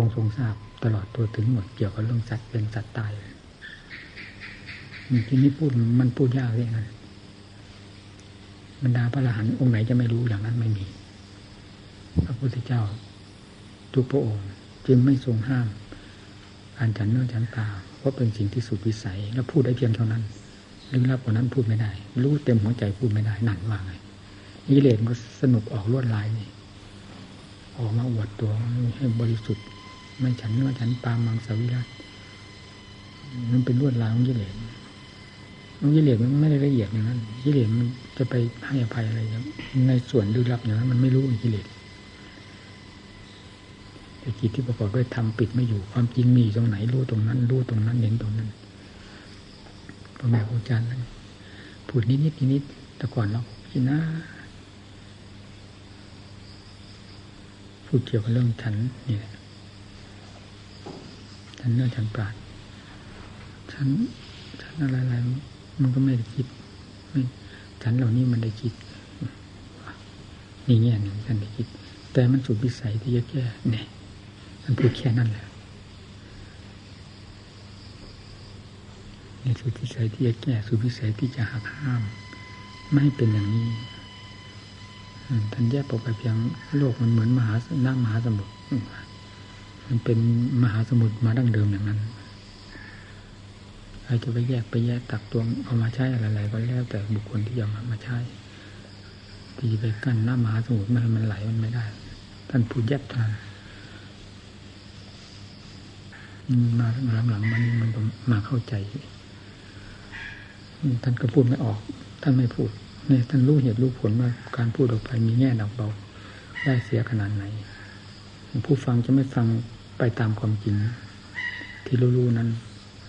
องทรงทราบตลอดตัวถึงหมดเกี่ยวกับเรื่องสัตว์เป็นสัตว์ตายที่นี้พูดมันพูดยากเลยนะบรรดาพระอรหันต์องค์ไหนจะไม่รู้อย่างนั้นไม่มี พระพุทธเจ้า ทุกพระองค์จึงไม่ทรงห้ามการฉันเนื้อฉันตาเพราะเป็นสิ่งที่สุดวิสัย แล้วพูดได้เพียงเท่านั้นลึกลับกว่านั้นพูดไม่ได้ รู้เต็มหัวใจพูดไม่ได้หนันว่าไงนิเลศก็สนุกออกลวดลายนี่ออกมาอวดตัวให้บริสุทธิ์ ไม่ฉันเนื้อฉันปามังสวิรัตมันเป็นลวดลายของกิเลสกิเลสมันไม่ได้ละเอียดอย่างนั้นกิเลสมันจะไปให้อภัยอะไรอย่างในส่วนลึกลับอย่างนั้นมันไม่รู้กิเลสแต่จิตที่ประกอบด้วยธรรมปิดไม่อยู่ความจริงมีตรงไหนรู้ตรงนั้น รู้ตรงนั้นเห็นตรงนั้นพ่อแม่ครูอาจารย์นั้นพูดนิดนิดนิดแต่ก่อนเราคิดนะพูดเกี่ยวกับเรื่องฉันนี่แหละ ฉันเนื้อฉันปราดฉันฉันอะไรอะไรมันก็ไม่ได้คิดไม่ฉันเหล่านี้มันได้คิดนี่แง่หนึ่งฉันได้คิด แต่มันสุดวิสัยที่จะแก้เนี่ยมันพูดแค่นั้นแหละในสุดวิสัยที่จะแก้สุดวิสัยที่จะหักห้าม ไม่ให้เป็นอย่างนี้ท่านแยกออกไปเพียงโลกมันเหมือนมหาน้ำมหาสมุทร มันเป็นมหาสมุทรมาดั้งเดิมอย่างนั้นใครจะไปแยกไปแยกตักตวงเอามาใช้อะไรๆก็แล้วแต่บุคคลที่จะมามาใช้ที่ไปกั้นน้ำมหาสมุทรไม่ให้มันไหลมันไม่ได้ ท่านพูดแยกทางมาหลังๆมันมันมาเข้าใจ ท่านก็พูดไม่ออก ท่านไม่พูดเนี่ยท่านรู้เหตุรู้ผลว่าการพูดออกไปมีแง่หนักเบาได้เสียขนาดไหน ผู้ฟังจะไม่ฟัง ไปตามความจริง ที่รู้ๆนั้น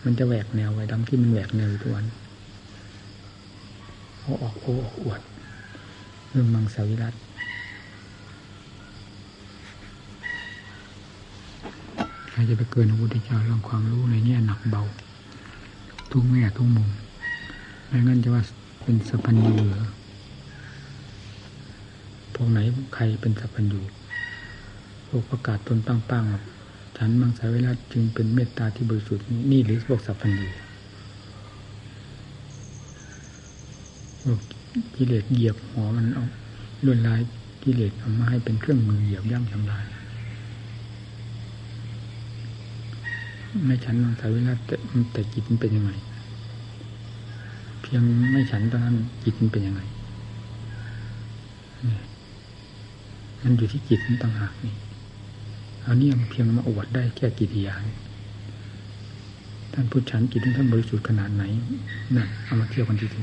มันจะแหวกแนวไว้ดังที่มันแหวกแนวทุกวันเอาออกโอ้ออกอวดเรื่องมังสวิรัตใครจะไปเกินพระพุทธเจ้าเรื่องความรู้ในแง่หนักเบา ทุกแง่ทุกมุมไม่งั้นจะว่าเป็นสัพพัญญูเหรอพวกไหนใครเป็นสัพพัญญูพวกประกาศตนตั้งๆ ฉันมังสาวิรัตจึงเป็นเมตตาที่บริสุทธิ์นี่หรือพวกสัพพัญญูพวกกิเลสเหยียบหัวมันเอาลวนลายกิเลสเอามาให้เป็นเครื่องมือเหยียบย่ำทำลายไม่ฉันมังสาวิรัตแต่แต่จิตมันเป็นยังไง เพียงไม่ฉันตอนนั้นจิตมันเป็นยังไงมันอยู่ที่จิตมันต่างหากนี่ อาเนี่ยเพียงมาอวดได้แค่กิริยาท่านพูดฉันจิตท่านบริสุทธิ์ขนาดไหนนั่นเอามาเทียบกันทีที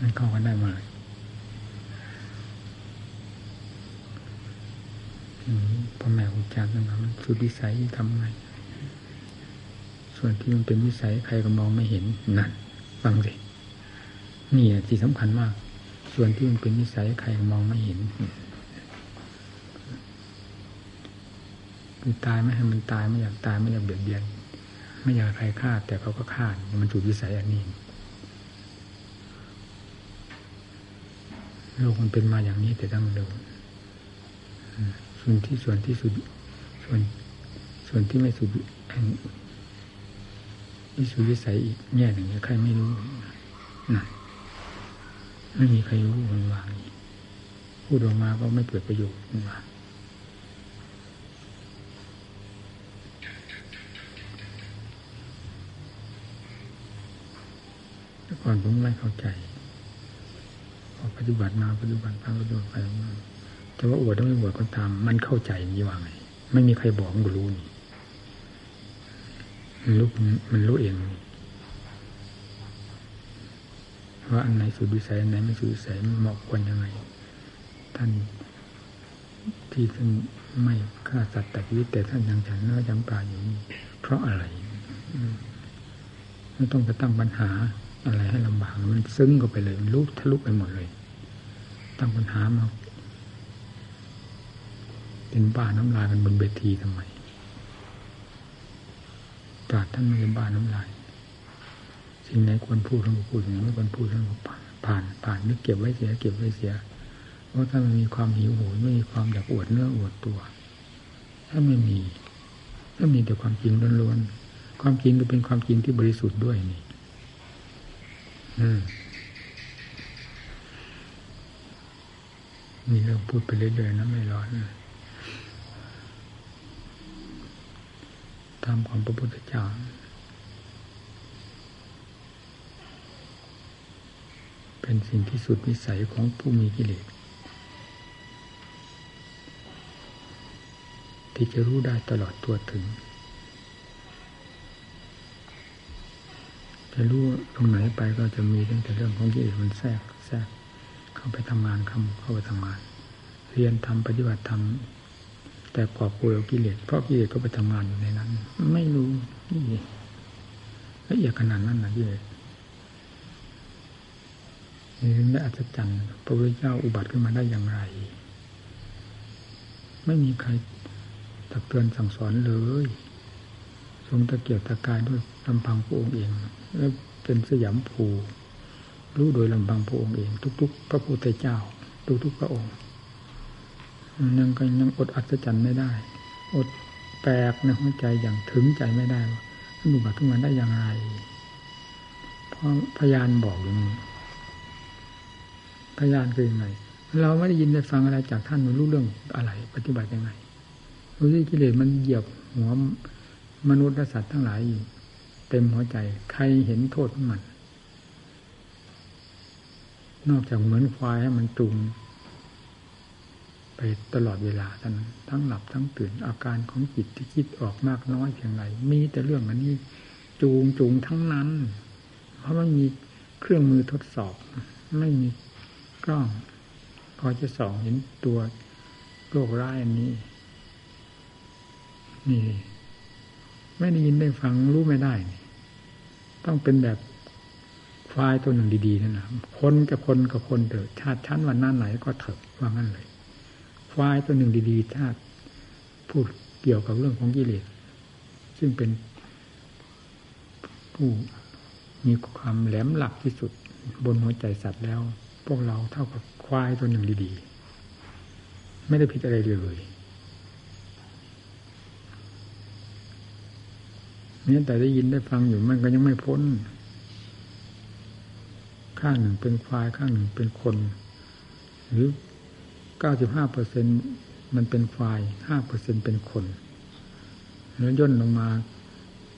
มันเข้ากันได้มาเลยพ่อแม่ครูอาจารย์นั้นมันสุดวิสัยทำไงส่วนที่มันเป็นวิสัยใครก็มองไม่เห็นนั่นฟังสินี่ที่สำคัญมาก ส่วนที่มันเป็นวิสัยใครก็มองไม่เห็น คือตายไม่ให้มันตายไม่อยากตายไม่อยากเบียดเบียน ไม่อยากใครฆ่า แต่เขาก็ฆ่ามันจุดวิสัยอันนี้โลกมันเป็นมาอย่างนี้แต่ตั้งเดิมส่วนที่ส่วนที่สุด ส่วนส่วนที่ไม่สุดวิสุวิสัยอีกแง่หนึ่งใครไม่รู้นะไม่มีใครรู้มันวางพูดออกมาก็ไม่เกิดประโยชน์มันวาง ก่อนผมไม่เข้าใจพอปฏิบัติมาปฏิบัติไปปฏิบัติไปจะว่าอวดไม่อวดก็ตาม มันเข้าใจนี่ว่าไง ไม่มีใครบอกมันรู้นี่มันรู้มันรู้เองว่าอันไหนสุดวิสัยอันไหนไม่สุดวิสัยเหมาะควรยังไง ท่านที่ท่านไม่ฆ่าสัตว์แต่ชีวิตแต่ท่านยังฉันเนื้อยังปลาอยู่นี่เพราะอะไรไม่ต้องไปตั้งปัญหา อะไรให้ลำบากมันซึ้งก็ไปเลยมันลุกทะลุไปหมดเลยตั้งปัญหามาเป็นบ้าน้ำลายกันบนเวทีทำไมปราดท่านไม่ได้บ้าน้ำลายสิ่งไหนควรพูดท่านก็พูดอย่างนี้ไม่ควรพูดท่านก็ผ่านผ่านนึกเก็บไว้เสีย เก็บไว้เสียเพราะถ้ามันมีความหิวโหยไม่มีความอยากอวดเนื้ออวดตัว ถ้าไม่มี ถ้ามีแต่ความจริงล้วนๆความจริงก็เป็นความจริงที่บริสุทธิ์ด้วยนี่ มีเรื่องพูดไปเรื่อยๆนะไม่ร้อนทำของพระพุทธเจ้าเป็นสิ่งที่สุดวิสัยของผู้มีกิเลสที่จะรู้ได้ตลอดตัวถึง จะรู้ตรงไหนไปก็จะมีตั้งแต่เรื่องของกิเลสมันแทรกแทรกเข้าไปทำงานคำเข้าไปทำงาน เรียนทำปฏิบัติทำแต่กอบกลัวกิเลสเพราะกิเลสก็ไปทำงานอยู่ในนั้น ไม่รู้นี่ละเอียดขนาดนั้นนะกิเลสนี่ไม่อัศจรรย์พระพุทธเจ้าอุบัติขึ้นมาได้อย่างไร ไม่มีใครตักเตือนสั่งสอนเลย ทรงตะเกียบตะกายด้วย ลำพังพระองค์เองและเป็นสยามภูรู้โดยลำพังพระองค์เอง ทุก ๆ พระพุทธเจ้า ทุกๆพระองค์ยังก็ยังอดอัศจรรย์ไม่ได้ อดแปลกในหัวใจอย่างถึงใจไม่ได้ว่าท่านอุบัติขึ้นมาได้อย่างไรเพราะพยานบอกอย่างนี้พยานคือยังไงเราไม่ได้ยินได้ฟังอะไรจากท่านไม่รู้เรื่องอะไร ปฏิบัติยังไงรู้ที่กิเลสมันเหยียบหัวมนุษย์และสัตว์ทั้งหลายอยู่ เต็มหัวใจ ใครเห็นโทษของมัน นอกจากเหมือนควายให้มันจูงไปตลอดเวลาทั้งทั้งหลับทั้งตื่นอาการของจิตที่คิดออกมากน้อยเพียงไรมีแต่เรื่องอันนี้จูงจูงทั้งนั้น เพราะมันมีเครื่องมือทดสอบ ไม่มีกล้อง พอจะส่องเห็นตัวโรคร้ายอันนี้ นี่ ไม่ได้ยินได้ฟังรู้ไม่ได้ ต้องเป็นแบบควายตัวหนึ่งดีๆนั่นนะคนกับคนกับคนเถอะชาติชั้นวันหน้าไหนก็เถอะว่างั้นเลย ควายตัวหนึ่งดีๆถ้าพูดเกี่ยวกับเรื่องของกิเลสซึ่งเป็นผู้มีความแหลมหลักที่สุด บนหัวใจสัตว์แล้ว พวกเราเท่ากับควายตัวหนึ่งดีๆ ไม่ได้ผิดอะไรเลย นี่แต่ได้ยินได้ฟังอยู่มันก็ยังไม่พ้น ข้างหนึ่งเป็นควายข้างหนึ่งเป็นคน หรือเก้าสิบห้าเปอร์เซ็นมันเป็นควายห้าเปอร์เซ็นเป็นคน แล้วย่นลงมา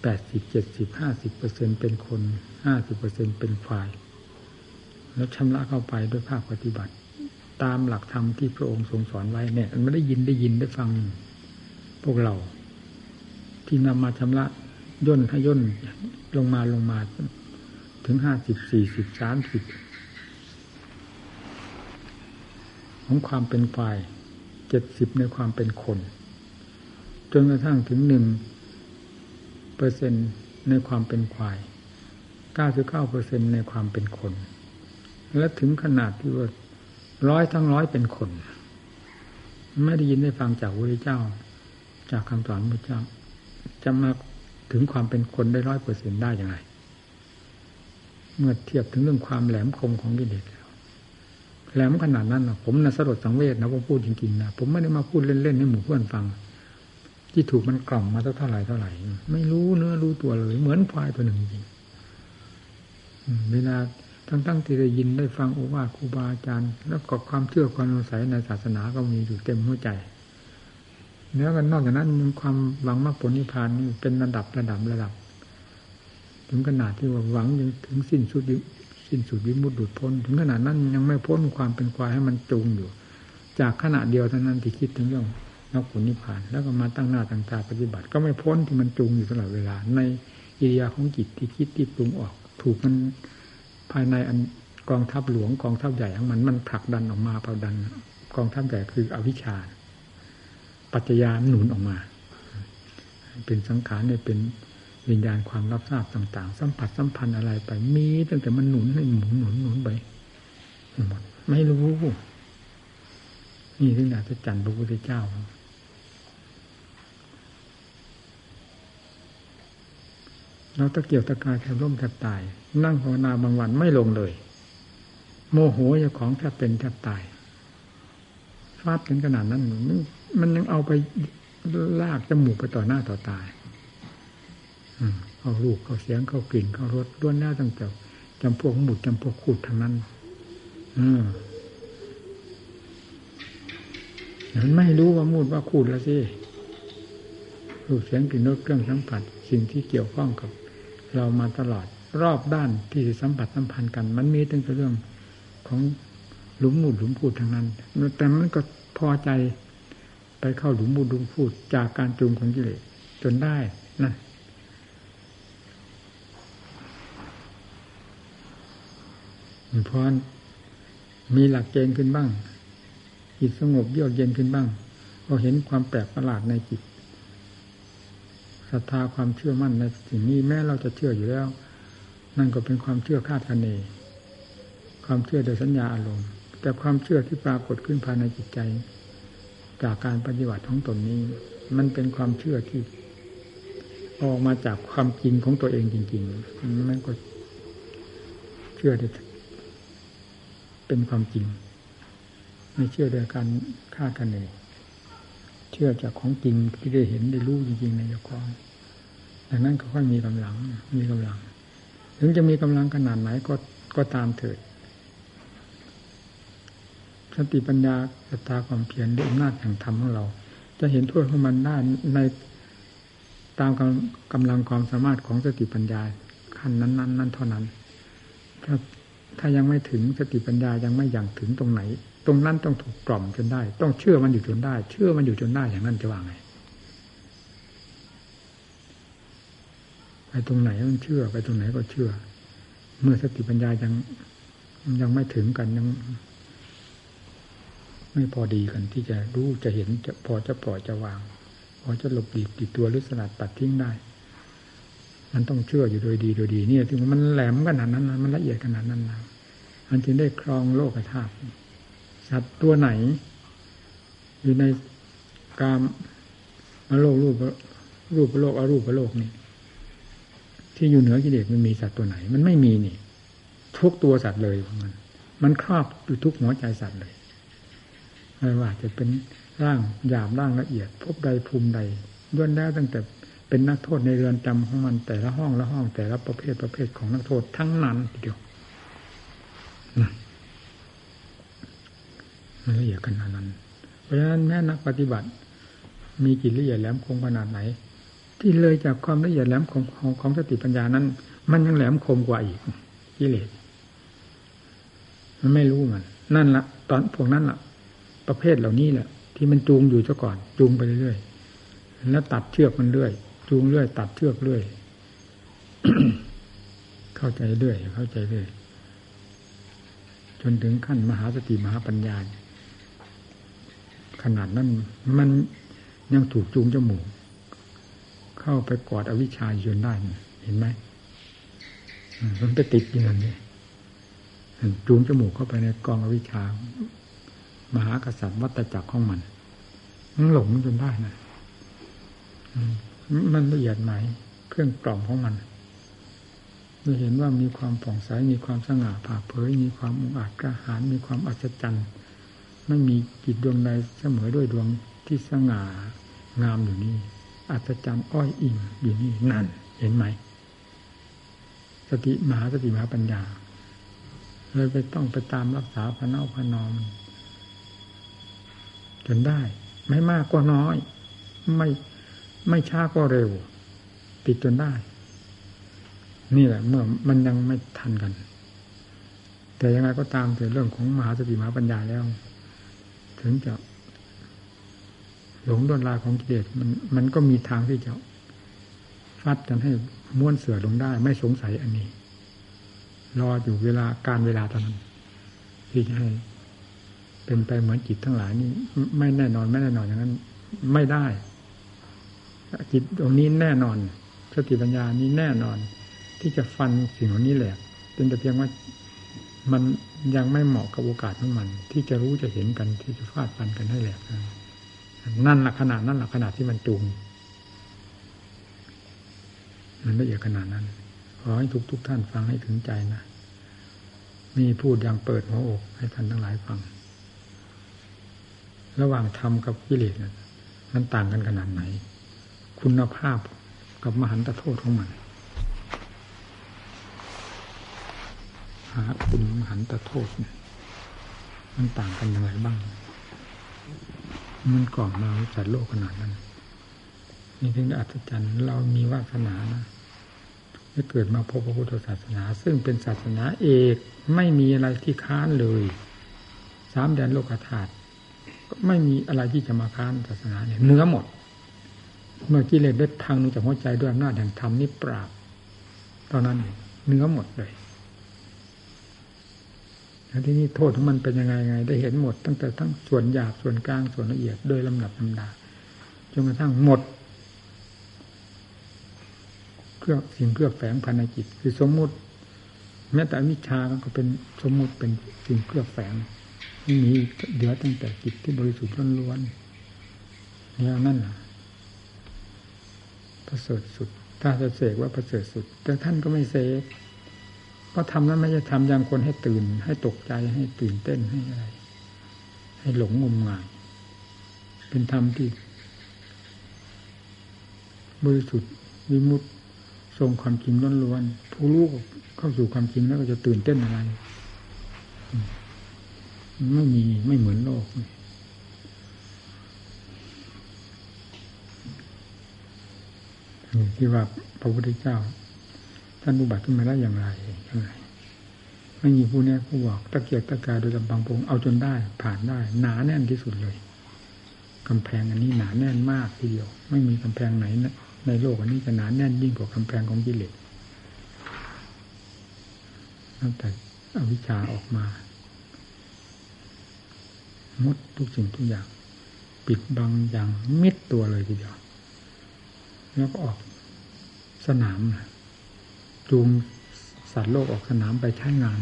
แปดสิบเจ็ดสิบห้าสิบเปอร์เซ็นเป็นคนห้าสิบเปอร์เซ็นเป็นควาย แล้วชำระเข้าไปด้วยภาคปฏิบัติ ตามหลักธรรมที่พระองค์ทรงสอนไว้เนี่ย มันไม่ได้ยินได้ยินได้ฟังพวกเรา ที่นำมาชำระ ย่นให้ย่นลงมาลงมา ถึงห้าสิบสี่สิบสามสิบของความเป็นฝ่ายเจ็ดสิบในความเป็นคน จนกระทั่งถึงหนึ่งเปอร์เซ็นในความเป็นควายเก้าสิบเก้าเปอร์เซ็นในความเป็นคน และถึงขนาดที่ว่าร้อยทั้งร้อยเป็นคน ไม่ได้ยินได้ฟังจากพระเจ้า จากคำสอนพระเจ้าจะมา ถึงความเป็นคนได้ร้อยเปอร์เซ็นได้อย่างไร เมื่อเทียบถึงเรื่องความแหลมคมของกิเลสแล้วแหลมขนาดนั้นนะผมนะสลดสังเวชนะผมพูดจริงๆนะผมไม่ได้มาพูดเล่นๆให้หมู่เพื่อนฟัง ที่ถูกมันกล่อมมาเท่าไหร่เท่าไหร่ ไม่รู้เนื้อรู้ตัวเลย เหมือนควายตัวหนึ่งจริงเวลาทั้งๆที่ได้ยินได้ฟังโอวาทครูบาอาจารย์ แล้วก็ความเชื่อความสงสัยในศาสนาก็มีอยู่เต็มหัวใจ แล้วกันนอกจากนั้นความหวังมรรคผลนิพพานนี่เป็นระดับระดับระดับ ถึงขนาดที่ว่าหวังยังถึงสิ้นสุดสิ้นสุดวิมุตติดุดพ้น ถึงขนาดนั้นยังไม่พ้นความเป็นควายให้มันจูงอยู่ จากขณะเดียวเท่านั้นที่คิดถึงเรื่องมรรคผลนิพพาน แล้วก็มาตั้งหน้าตั้งตาปฏิบัติ ก็ไม่พ้นที่มันจูงอยู่ตลอดเวลา ในอิริยาของจิตที่คิดที่ปรุงออก ถูกมันภายในอันกองทัพหลวงกองทัพใหญ่ของมันมันผลักดันออกมาผลักดัน กองทัพใหญ่คืออวิชชา ปัจจยาหนุนออกมา เป็นสังขารเนี่ยเป็นวิญญาณความรับทราบต่าง ๆ สัมผัสสัมพันธ์อะไรไปมีตั้งแต่มันหนุนให้หมุนหนุนหนุนไปหมดไม่รู้ นี่ถึงอาจจันพระพุทธเจ้าเราตะเกียวตะกายแทบร่มแทบตาย นั่งภาวนาบางวันไม่ลงเลย โมโหเจ้าของแทบเป็นแทบตาย ฟาดกันขนาดนั้นมันมันยังเอาไปลากจมูกไปต่อหน้าต่อตาเอาลูกเขาเสียงเขากลิ่นเขารสด้วนหน้าตั้งแต่จำพวกหมุดจำพวกขูดทั้งนั้นอืมมันไม่รู้ว่ามูดว่าขูดแล้วสิรูปเสียงกลิ่นรสเครื่องสัมผัส สิ่งที่เกี่ยวข้องกับ เรามาตลอดรอบด้านที่สัมผัสสัมพันธ์กัน มันมีตั้งแต่เรื่องของ หลุมมูดหลุมพูดทั้งนั้น แต่มันก็พอใจไปเข้าหลุมมูดหลุมพูดจากการจูงของกิเลสจนได้นะพอมีหลักเกณฑ์ขึ้นบ้างจิตสงบเยือกเย็นขึ้นบ้างก็เห็นความแปลกประหลาดในจิตศรัทธาความเชื่อมั่นในสิ่งนี้แม้เราจะเชื่ออยู่แล้ว นั่นก็เป็นความเชื่อคาดคะเน ความเชื่อโดยสัญญาอารมณ์ แต่ความเชื่อที่ปรากฏขึ้นภายในจิตใจ จากการปฏิบัติของตนนี้ มันเป็นความเชื่อที่ออกมาจากความจริงของตัวเองจริงๆมันก็เชื่อได้เป็นความจริง ไม่เชื่อโดยการคาดคะเนเชื่อจากของจริงที่ได้เห็นได้รู้จริงๆในยกองดังนั้นก็ค่อยมีกำลัง มีกำลัง ถึงจะมีกำลังขนาดไหนก็ก็ตามเถิด สติปัญญาสตาความเพียรด้วยอำนาจแห่งธรรมของเรา จะเห็นโทษของมันได้ในตามกำลังความสามารถของสติปัญญาขั้นนั้นนั้นนั้นเท่านั้น ถ้าถ้ายังไม่ถึงสติปัญญายังไม่อย่างถึงตรงไหน ตรงนั้นต้องถูกกล่อมจนได้ ต้องเชื่อมันอยู่จนได้ เชื่อมันอยู่จนได้อย่างนั้นจะว่าไงไปตรงไหนมันเชื่อ ไปตรงไหนก็เชื่อ เมื่อสติปัญญายังยังไม่ถึงกันยัง ไม่พอดีกันที่จะรู้จะเห็นจะพอจะปล่อยจะวาง พอจะหลบหลีติดตัวหรือสลัดปัดทิ้งได้ มันต้องเชื่ออยู่โดยดีโดยดีเนี่ยถึงมันแหลมขนาดนั้นนะมันละเอียดขนาดนั้นนะมันจึงได้ครองโลกธาตุสัตว์ตัวไหน อยู่ในกามอโลกรูปรูปโลกอรูปโลกนี่ที่อยู่เหนือกิเลสมันมีสัตว์ตัวไหน มันไม่มีนี่ ทุกตัวสัตว์เลยมัน มันครอบอยู่ทุกหัวใจสัตว์เลย ไม่ว่าจะเป็นร่างหยาบร่างละเอียด พบใดภูมิใดย้วนแล้วตั้งแต่เป็นนักโทษในเรือนจำของมันแต่ละห้องละห้องแต่ละประเภทประเภทของนักโทษทั้งนั้นทีเดียวมันละเอียดขนาดนั้น เพราะฉะนั้นแม้นักปฏิบัติ มีจิตละเอียดแหลมคมขนาดไหน ที่เลยจากความละเอียดแหลมคมของของสติปัญญานั้น มันยังแหลมคมกว่าอีกกิเลสมันไม่รู้มัน นั่นละตอนพวกนั้นละ ประเภทเหล่านี้แหละที่มันจูงอยู่ซะก่อน จูงไปเรื่อยๆแล้วตัดเชือกมันเรื่อย จูงเรื่อย ตัดเชือกเรื่อย เข้าใจเรื่อย เข้าใจเรื่อย จนถึงขั้นมหาสติมหาปัญญา ขนาดนั้นมันยังถูกจูงจมูก เข้าไปกอดอวิชชาจนได้เห็นไหมมันไปติดอยู่นั่นนี่จูงจมูกเข้าไปในกองอวิชชา มหากษัตริย์วัตจักรของมันมันหลงจนได้นะมันละเอียดไหม เครื่องกล่อมของมันเราเห็นว่ามีความผ่องใสมีความสง่าผ่าเผย มีความอุอาจกระหารมีความอัศจรรย์ไม่มีจิตดวงใดเสมอด้วยดวงที่สง่างามอยู่นี่อัศจรรย์อ้อยอิ่งอยู่นี่นั่น เห็นไหม สติมหาสติมหาปัญญาเลยไปต้องไปตามรักษาพระเน่าพระนอม นได้ ไม่มากก็น้อย ไม่ไม่ช้าก็เร็ว ติดจนได้ นี่แหละ เมื่อมันยังไม่ทันกัน แต่ยังไงก็ตามแต่เรื่องของมหาสติมหาปัญญาแล้ว ถึงจะหลงดวนลายของกิเลสมันมันก็มีทางที่จะฟัดกันให้ม้วนเสือลงได้ ไม่สงสัยอันนี้ รออยู่เวลาการเวลาเท่านั้นที่จะให้ เป็นไปเหมือนจิตทั้งหลายนี่ไม่แน่นอนไม่แน่นอนอย่างนั้น ไม่ได้จิตตรงนี้แน่นอนสติปัญญานี้แน่นอน ที่จะฟันสิ่งเหล่านี้แหละเป็นแต่เพียงว่ามันยังไม่เหมาะกับโอกาสของมัน ที่จะรู้จะเห็นกันที่จะฟาดฟันกันให้แหลกนั่นแหละขนาดนั่นแหละขนาดที่มันจูงมันละเอียดขนาดนั้น ขอให้ทุกทุกท่านฟังให้ถึงใจนะนี่พูดอย่างเปิดหัวอกให้ท่านทั้งหลายฟัง ระหว่างธรรมกับกิเลสมันต่างกันขนาดไหน คุณภาพกับมหันตโทษของมันหาคุณมหันตโทษเนี่ยมันต่างกันยังไงบ้าง มันก่อมาจัดโลกขนาดนั้นนี่ถึงอัศจรรย์เรามีวาสนานะได้เกิดมาพบพระพุทธศาสนา ซึ่งเป็นศาสนาเอกไม่มีอะไรที่ค้านเลย สามแดนโลกธาตุ ไม่มีอะไรที่จะมาค้านศาสนาเนี่ยเนื้อหมด เมื่อกิเลสได้พังลงจากหัวใจด้วยอำนาจแห่งธรรมนี่ปราบตอนนั้นเนื้อหมดเลยแล้วที่นี่โทษของมันเป็นยังไงไง ได้เห็นหมดตั้งแต่ทั้งส่วนหยาบส่วนกลางส่วนละเอียดโดยลำดับลำดาจนกระทั่งหมด เครื่องสิ่งเครื่องแฝงภายในจิต คือสมมุติ แม้แต่วิชาก็เป็นสมมุติเป็นสิ่งเครื่องแฝง ม่มีเดือตั้งแต่จิตที่บริสุทธิ์ล้วนๆแล้วนั่นแหละประเสริฐสุด ถ้าจะเสกว่าประเสริฐสุด แต่ท่านก็ไม่เสกก็ทำนั้นไม่ใช่ทำย่างคนให้ตื่น ให้ตกใจให้ตื่นเต้นให้อะไร ให้หลงงมงายเป็นธรรมที่บริสุทธิ์วิมุตติทรงความจริงล้วนๆผู้รู้เข้าสู่ความจริงแล้วก็จะตื่นเต้นอะไร ไม่มีไม่เหมือนโลกที่ว่าพระพุทธเจ้า ท่านอุบัติขึ้นมาได้อย่างไรยังไงไม่มีผู้นี้ผู้บอกตะเกียกตะกายโดยลำพังพงเอาจนได้ ผ่านได้ หนาแน่นที่สุดเลยกำแพงอันนี้หนาแน่นมากทีเดียว ไม่มีกำแพงไหนในโลกอันนี้จะหนาแน่นยิ่งกว่ากำแพงของกิเลสตั้งแต่อวิชชาออกมา มดทุกสิ่งทุกอย่าง ปิดบังอย่างมิดตัวเลยทีเดียว แล้วก็ออกสนามจูงสัตว์โลกออกสนามไปใช้งาน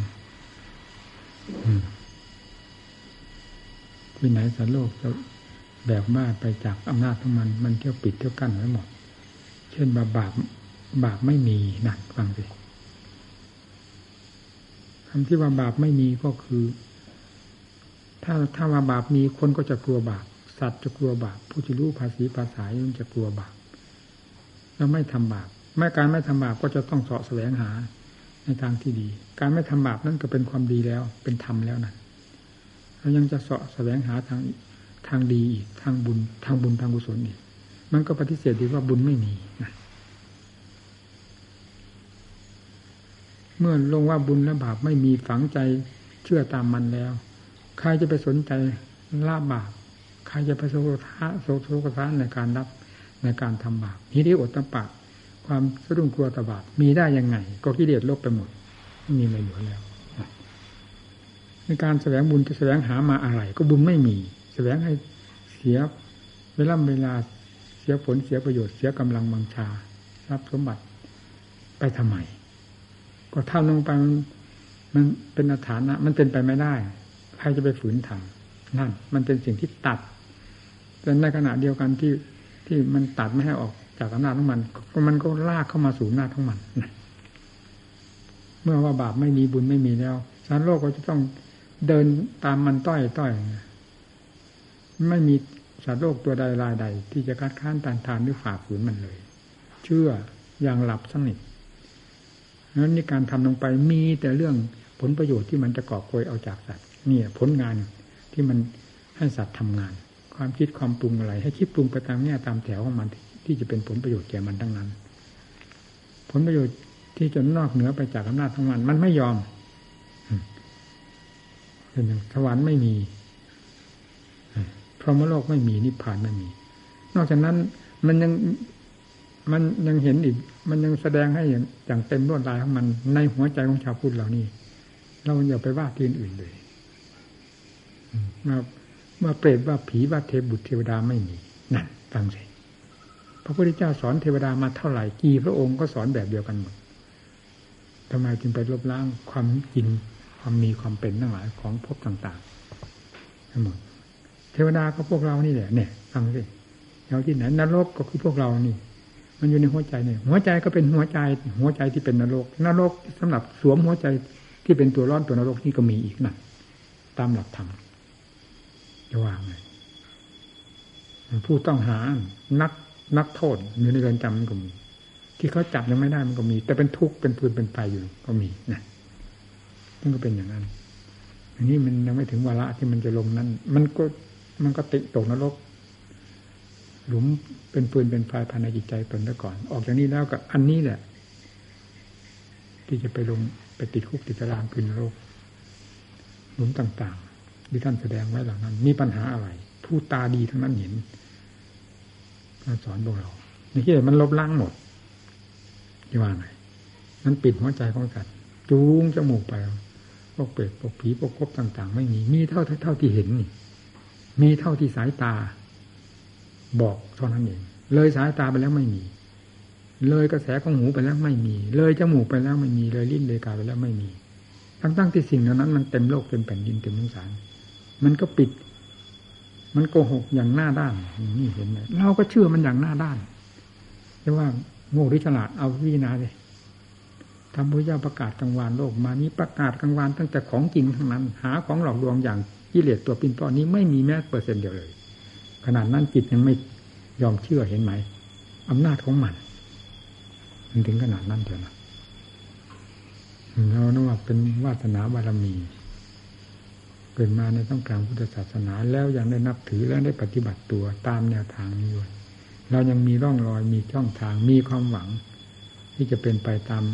ที่ไหนสัตว์โลกจะแบบบ้าไปจากอำนาจของมัน มันเที่ยวปิดเที่ยวกั้นไว้หมด เช่นบาบาปบาปไม่มีนักฟังสิคำที่ว่าบาปไม่มีก็คือ ถ้าถ้าว่าบาปมีคนก็จะกลัวบาปสัตว์จะกลัวบาปผู้ที่รู้ภาษีภาษามันจะกลัวบาปแล้วไม่ทำบาปแม้การไม่ทำบาปก็จะต้องเสาะแสวงหาในทางที่ดี การไม่ทำบาปนั่นก็เป็นความดีแล้ว เป็นธรรมแล้วนั่นเรายังจะเสาะแสวงหาทางทางดีอีกทางบุญทางบุญทางกุศลอีกมันก็ปฏิเสธดีว่าบุญไม่มีนะเมื่อลงว่าบุญและบาปไม่มีฝังใจเชื่อตามมันแล้ว ใครจะไปสนใจลาบบาปใครจะไปโศกท้าโศกโศกท้าในการรับในการทำบาปนี้ที่อดตะปะ ความสะดุ้งกลัวตบาปมีได้ยังไง ก็กิเลสลบไปหมดไม่มีอะไรเหลือแล้วในการแสวงบุญจะแสวงหามาอะไร ก็บุญไม่มี แสวงให้เสียเวลาเวลาเสียผลเสียประโยชน์เสียกำลังบังชาทรัพย์สมบัติไปทำไม ก็ทำลงไปมันเป็นอาถรรพ์นะ มันเป็นไปไม่ได้ ใครจะไปฝืนทำนั่น มันเป็นสิ่งที่ตัดแต่ในขณะเดียวกันที่ที่มันตัดไม่ให้ออกจากอำนาจของมันมันก็ลากเข้ามาสู่หน้าของมันเมื่อว่าบาปไม่มีบุญไม่มีแล้วสารโลกก็จะต้องเดินตามมันต้อยต้อยไม่มีสัตว์โลกตัวใดรายใด ที่จะคัดค้านตานทานหรือฝ่าฝืนมันเลย เชื่ออย่างหลับสนิทนั้นในการทำลงไปมีแต่เรื่องผลประโยชน์ที่มันจะกอบโกยเอาจากสัตว์ นี่ผลงานที่มันให้สัตว์ทำงาน ความคิดความปรุงอะไร ให้คิดปรุงไปตามแง่ตามแถวของมันที่จะเป็นผลประโยชน์แก่มันทั้งนั้น ผลประโยชน์ที่จะนอกเหนือไปจากอำนาจของมันมันไม่ยอมเป็นอย่างสวรรค์ไม่มีพรหมโลกไม่มีนิพพานไม่มี นอกจากนั้นมันยังมันยังเห็นอีก มันยังแสดงให้อย่างเต็มรวดลายของมันในหัวใจของชาวพุทธเหล่านี้ เราอย่าไปว่าที่อื่นเลย มาว่าเปรตว่าผีว่าเทพบุตรเทวดาไม่มีนั่นฟังสิพระพุทธเจ้าสอนเทวดามาเท่าไหร่กี่พระองค์ก็สอนแบบเดียวกันหมดทำไมจึงไปลบล้างความจริงความมีความเป็นทั้งหลายของภพต่างๆทั้งหมดเทวดาก็พวกเรานี่แหละเนี่ยฟังสิเราที่ไหนนรกก็คือพวกเรานี่ มันอยู่ในหัวใจเนี่ยหัวใจก็เป็นหัวใจ หัวใจที่เป็นนรก นรกสำหรับสวมหัวใจที่เป็นตัวร้อนตัวนรกนี่ก็มีอีกนะตามหลักธรรม จะวางไงผู้ต้องหา นักนักโทษอยู่ในเรือนจำมันก็มี ที่เขาจับยังไม่ได้มันก็มี แต่เป็นทุกข์เป็นปืนเป็นไฟอยู่ก็มีนะนั่นก็เป็นอย่างนั้นอันนี้มันยังไม่ถึงวาระที่มันจะลงนั้น มันก็มันก็ติตกนรก หลุมเป็นปืนเป็นไฟภายในจิตใจตนซะก่อน ออกจากนี้แล้วกับอันนี้แหละ ที่จะไปลงไปติดคุกติดตารางคืนนรกหลุมต่าง ที่ท่านแสดงไว้เหล่านั้น มีปัญหาอะไร ผู้ตาดีทั้งนั้นเห็นมาสอนพวกเราในที่มันลบล้างหมดที่ว่าไงนั้นปิดหัวใจของสัตว์จูงจมูกไปพวกเปรตพวกผีพวกกบต่าง ๆ ไม่มีมีเท่าเท่าที่เห็นนี่มีเท่าที่สายตา บอกเท่านั้นเองเลยสายตาไปแล้วไม่มี เลยกระแสของหูไปแล้วไม่มี เลยจมูกไปแล้วไม่มีเลยลิ้นเลยกายไปแล้วไม่มี ทั้งๆที่สิ่งเหล่านั้นมันเต็มโลกเต็มแผ่นดินเต็มสงสาร มันก็ปิด มันโกหกอย่างหน้าด้านนี่เห็นไหมเราก็เชื่อมันอย่างหน้าด้านเรียกว่าโง่หรือฉลาดเอาวินาเลยทำพระเจ้าประกาศกลางวานโลกมานี้ประกาศกลางวานตั้งแต่ของจริงทั้งนั้น หาของหลอกลวงอย่างกิเลสตัวปินป้อนนี้ไม่มีแม้เปอร์เซ็นต์เดียวเลย ขนาดนั้นจิตยังไม่ยอมเชื่อเห็นไหมอำนาจของมัน มันถึงขนาดนั้นเถอะนะเรานึกว่าเป็นวาสนาบารมี เกิดมาในต้องการพุทธศาสนาแล้วยังได้นับถือและได้ปฏิบัติตัวตามแนวทางนี้ด้วยเรายังมีร่องรอยมีช่องทางมีความหวัง ที่จะเป็นไปตาม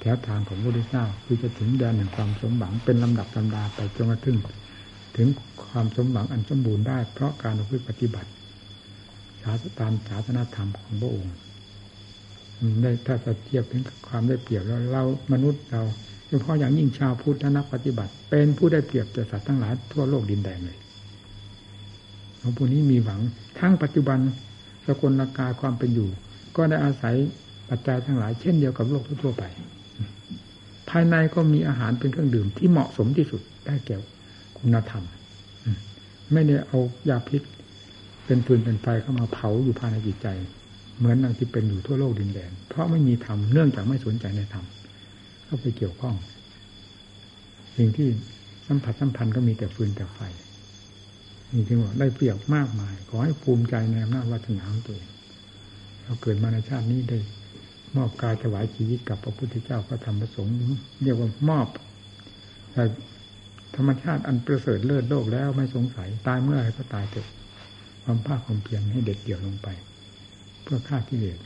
แถวทางของพระพุทธเจ้าคือจะถึงแดนแห่งความสมหวังเป็นลำดับลำดาไปจนกระทั่งถึงความสมหวังอันสมบูรณ์ได้เพราะการปฏิบัติตามศาสนาธรรมของพระองค์ได้ถ้าจะเทียบถึงความได้เปรียบแล้วเรามนุษย์เรา ฉพาะอย่างยิ่งชาวพุทธนักปฏิบัติ เป็นผู้ได้เปรียบจากสัตว์ทั้งหลายทั่วโลกดินแดนเลยหลวงปู่นี้มีหวัง ทั้งปัจจุบันสกลราคาความเป็นอยู่ ก็ได้อาศัยปัจจัยทั้งหลายเช่นเดียวกับโลกทั่วไป ภายในก็มีอาหารเป็นเครื่องดื่มที่เหมาะสมที่สุดได้แก่คุณธรรม ไม่ได้เอายาพิษ เป็นปืนเป็นไฟเข้ามาเผาอยู่ภายในจิตใจ เหมือนอย่งที่เป็นอยู่ทั่วโลกดินแดน เพราะไม่มีธรรมเนื่องจากไม่สนใจในธรรม เข้าไปเกี่ยวข้อง สิ่งที่สัมผัสสัมพันธ์ก็มีแต่ฟืนแต่ไฟนี่จึงบอกได้เปรียบมากมาย ขอให้ภูมิใจในอำนาจวัฒนาของตัวเองเราเกิดมาในชาตินี้ได้มอบกายถวายชีวิตกับพระพุทธเจ้าพระธรรมพระสงฆ์เรียกว่ามอบแต่ธรรมชาติอันประเสริฐเลิศโลกแล้วไม่สงสัยตายเมื่อไรก็ตายเถอะความภาคความเพียรให้เด็ดเดี่ยวลงไป เพื่อฆ่ากิเลส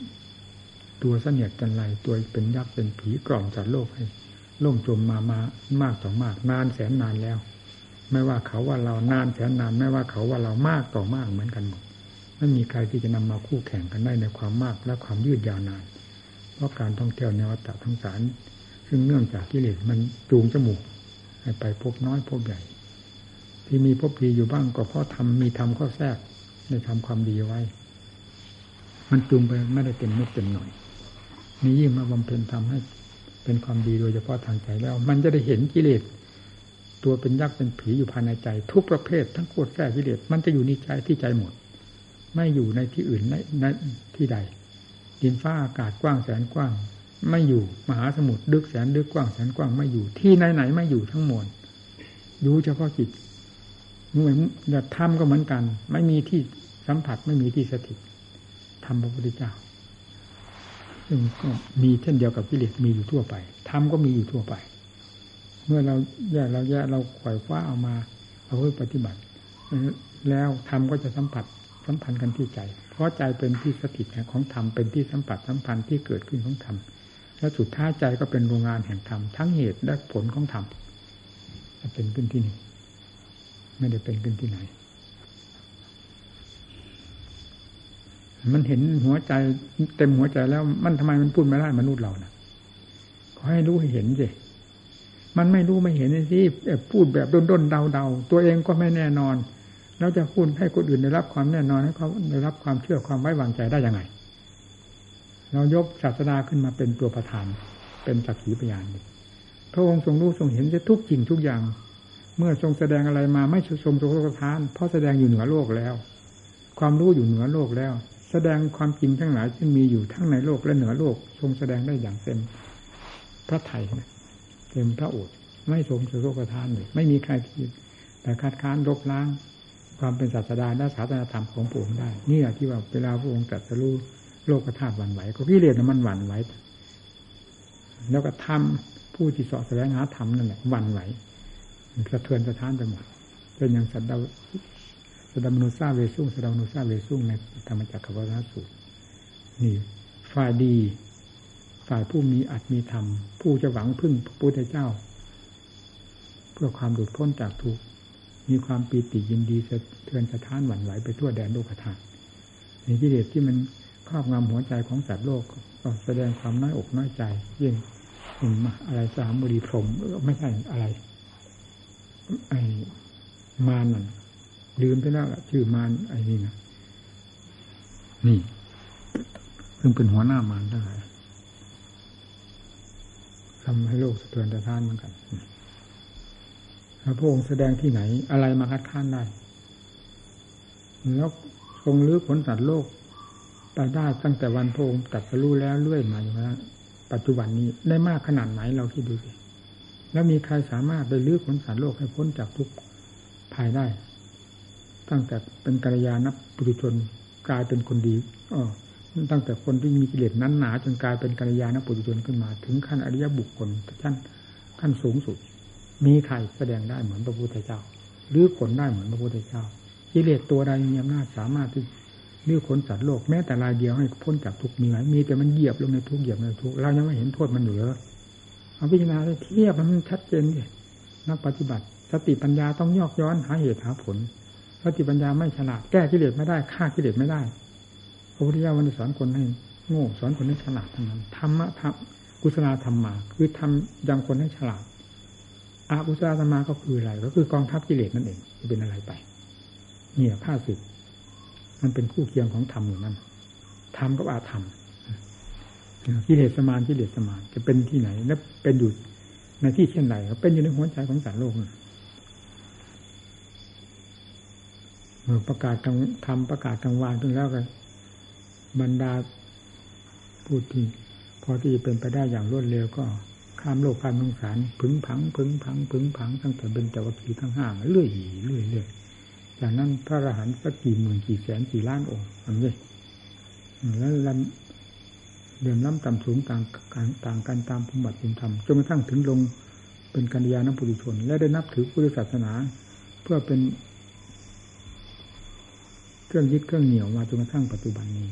ตัวเสนียดจันไรตัวเป็นยักษ์เป็นผีกล่อมจัดโลกให้ล่มจมมามามากต่อมาก นานแสนนานแล้ว ไม่ว่าเขาว่าเรานานแสนนาน ไม่ว่าเขาว่าเรามากต่อมากเหมือนกันหมดไม่มีใครที่จะนำมาคู่แข่งกันได้ในความมากและความยืดยาวนาน เพราะการท่องเที่ยวในวัฏทั้งสารซึ่งเนื่องจากกิเลสมันจูงจมูกให้ไปพบน้อยพบใหญ่ ที่มีพบดีอยู่บ้างก็เพราะทำมีทำข้อแทรกในทำความดีไว้ มันจูงไปไม่ได้เต็มเม็ดเต็มหน่อย นี่ยิ่งมาบำเพ็ญทำให้ เป็นความดีโดยเฉพาะทางใจแล้ว มันจะได้เห็นกิเลสตัวเป็นยักษ์เป็นผีอยู่ภายในใจ ทุกประเภท ทั้งโคตรแท้กิเลสมันจะอยู่ในใจที่ใจหมด ไม่อยู่ในที่อื่นในในที่ใด ดินฟ้าอากาศกว้างแสนกว้าง ไม่อยู่มหาสมุทรดึกแสนดึกกว้างแสนกว้างไม่อยู่ที่ไหนไหนไม่อยู่ทั้งหมดอยู่เฉพาะจิตเหมือนแบบธรรมก็เหมือนกัน ไม่มีที่สัมผัสไม่มีที่สถิตธรรมพระพุทธเจ้า ซึ่งก็มีเช่นเดียวกับกิเลสมีอยู่ทั่วไปธรรมก็มีอยู่ทั่วไป เมื่อเราแยกเราแยกเราขวายคว้าเอามาเอาไว้ปฏิบัติ แล้วธรรมก็จะสัมผัสสัมพันธ์กันที่ใจ เพราะใจเป็นที่สถิตของธรรมเป็นที่สัมผัสสัมพันธ์ที่เกิดขึ้นของธรรมแล้วสุดท้ายใจก็เป็นโรงงานแห่งธรรมทั้งเหตุและผลของธรรมจะเป็นขึ้นที่นี่ไม่ได้เป็นขึ้นที่ไหน มันเห็นหัวใจเต็มหัวใจแล้ว มันทำไมมันพูดไม่ได้มนุษย์เรานะขอให้รู้ให้เห็นสิมันไม่รู้ไม่เห็นสิพูดแบบด้นด้นเดาเดาตัวเองก็ไม่แน่นอน แล้วจะพูดให้คนอื่นได้รับความแน่นอนให้เขาได้รับความเชื่อความไว้วางใจได้ยังไง เรายกศาสนาขึ้นมาเป็นตัวประธาน เป็นสักขีพยานพระองค์ทรงรู้ทรงเห็นจะทุกจริงทุกอย่าง เมื่อทรงแสดงอะไรมาไม่ชมโลกทาน เพราะแสดงอยู่เหนือโลกแล้ว ความรู้อยู่เหนือโลกแล้ว แสดงความจริงทั้งหลายที่มีอยู่ทั้งในโลกและเหนือโลก ทรงแสดงได้อย่างเต็มพระไทยเต็มพระโอษฐ์ไม่ทรงโลกทานเลยไม่มีใครที่แต่คัดค้านลบล้าง ความเป็นศาสดาและศาสนาธรรมของพระองค์ได้ นี่แหละที่ว่าเวลาพระองค์ตรัสรู้โลกธาตุหวั่นไหวก็กิเลสมันหวั่นไหวแล้วก็ทำผู้ที่สอบแสวงหาธรรมนั่นแหละหวั่นไหวสะเทือนสะท้านไปหมดเป็นอย่างสัตว์ดาว สดามนุษาเวสุงสดามนุษาเวสุงในธรรมจักรวาลสูตรนี่ฝ่ายดีฝ่ายผู้มีอัตมีธรรม ผู้จะหวังพึ่งพระพุทธเจ้า เพื่อความหลุดพ้นจากทุกข์มีความปีติยินดีสะเทือนสะท้านหวั่นไหวไปทั่วแดนโลกธาตุในกิเลสที่มันครอบงำหัวใจของสัตว์โลกก็แสดงความน้อยอกน้อยใจยิ่งเห็นมาอะไรสามบรีพรมไม่ใช่อะไร ไอ้มารนั่น ลืมไปแล้วชื่อมารไอ้นี่นะนี่ ซึ่งเป็นหัวหน้ามารทั้งหลายทำให้โลกสะเทือนสะท้านเหมือนกันพระองค์แสดงที่ไหน อะไรมาคัดค้านได้แล้วทรงลื้อผลสัตว์โลกไปได้ตั้งแต่วันพระองค์ตัดสรู้แล้วเรื่อยมาอย่างนั้นปัจจุบันนี้ได้มากขนาดไหนเราคิดดูสิแล้วมีใครสามารถไปลื้อผลสัตว์โลกให้พ้นจากทุกภายได้ ตั้งแต่เป็นกัลยาณปุถุชนกลายเป็นคนดีอ๋อตั้งแต่คนที่มีกิเลสนั้นหนาจนกลายเป็นกัลยาณปุถุชนขึ้นมา ถึงขั้นอริยบุคคลขั้นขั้นสูงสุด มีใครแสดงได้เหมือนพระพุทธเจ้า หรือขนได้เหมือนพระพุทธเจ้ากิเลสตัวใดมีอำนาจสามารถที่เลื้อขนสัตว์โลกแม้แต่ลายเดียวให้พ้นจากทุกมีไหมมีแต่มันเหยียบลงในทุกเหยียบในทุกเรายังไม่เห็นโทษมันอยู่เลยเอาพิจารณาเทียบมันชัดเจนเลยนักปฏิบัติ สติปัญญาต้องยอกย้อนหาเหตุหาผล สติปัญญาไม่ฉลาดแก้กิเลสไม่ได้ฆ่ากิเลสไม่ได้พระพุทธเจ้าวันนี้สอนคนให้โง่สอนคนให้ฉลาดทั้งนั้นธรรมะธรรมกุศลธรรมมา คือทำยังคนให้ฉลาดอาบุษราธรรมาก็คืออะไร ก็คือกองทัพกิเลสนั่นเองจะเป็นอะไรไป เนี่ยข้าศึกมันเป็นคู่เคียงของธรรมอยู่นั่นธรรมกับอาธรรมกิเลสสมานกิเลสสมานจะเป็นที่ไหน และเป็นอยู่ในที่เช่นไรก็เป็นอยู่ในหัวใจของสารโลกเมื่ ประกาศทำประกาศกลางวานจนแล้วกันบรรดาผู้ที่พอที่จะเป็นไปได้อย่างรวดเร็วก็ข้ามโลกข้ามสงสารพึงผังพึงผังพึงผังตั้งแต่เป็นจวัคีทั้งห้าเรื่อยเรื่อยเรื่อยจากนั้นพระอรหันต์สักกี่หมื่นกี่แสนกี่ล้านองค์อันนี้แล้วลำเรียมล้ำต่ำสูงต่างกันต่างกันตามภูมิบัติภูมิธรรมจนกระทั่งถึงลงเป็นกัญญาณปุถุชน และได้นับถือพุทธศาสนา เพื่อเป็น เครื่องยึดเครื่องเหนี่ยวมาจนกระทั่งปัจจุบันนี้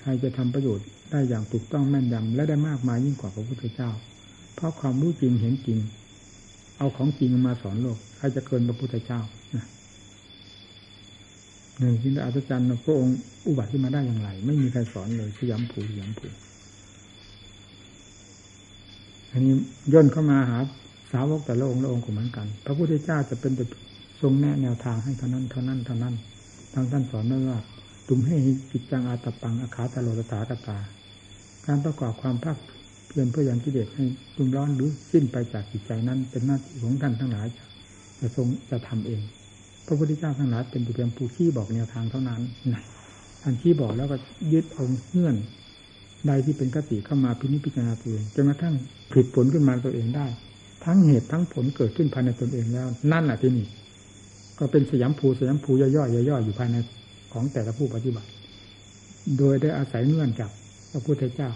ใครจะทำประโยชน์ได้อย่างถูกต้องแม่นยำและได้มากมายยิ่งกว่าพระพุทธเจ้า เพราะความรู้จริงเห็นจริง เอาของจริงมาสอนโลกใครจะเกินพระพุทธเจ้าหนึ่งที่อัศจรรย์พระองค์อุบัติขึ้นมาได้อย่างไร ไม่มีใครสอนเลยสยามผูสยามผูอันนี้ย่นเข้ามาหาสาวกแต่ละองค์ละองค์ก็เหมือนกัน พระพุทธเจ้าจะเป็นแต่ทรงแนะแนวทางให้เท่านั้นเท่านั้นเท่านั้น ทางท่านสอนไว้ว่าตุมให้จิตจังอาตปังอาขาตโลตถากตา การประกอบความภาคเพียรเพื่อยังกิเลสให้ตุมร้อนหรือสิ้นไปจากจิตใจนั้น เป็นหน้าที่ของท่านทั้งหลายจะทรงจะทำเอง พระพุทธเจ้าทั้งหลายเป็นเพียงผู้ชี้บอกแนวทางเท่านั้นนะท่านชี้บอกแล้วก็ยึดเอาเงื่อนใดที่เป็นกติเข้ามาพินิจพิจารณาตัวเองจนกระทั่งผลิตผลขึ้นมาตัวเองได้ ทั้งเหตุทั้งผลเกิดขึ้นภายในตนเองแล้ว นั่นแหละที่นี่ ก็เป็นสยามภูสยามภูย่อยๆย่อยๆอยู่ภายในของแต่ละผู้ปฏิบัติ โดยได้อาศัยเงื่อนจากพระพุทธเจ้า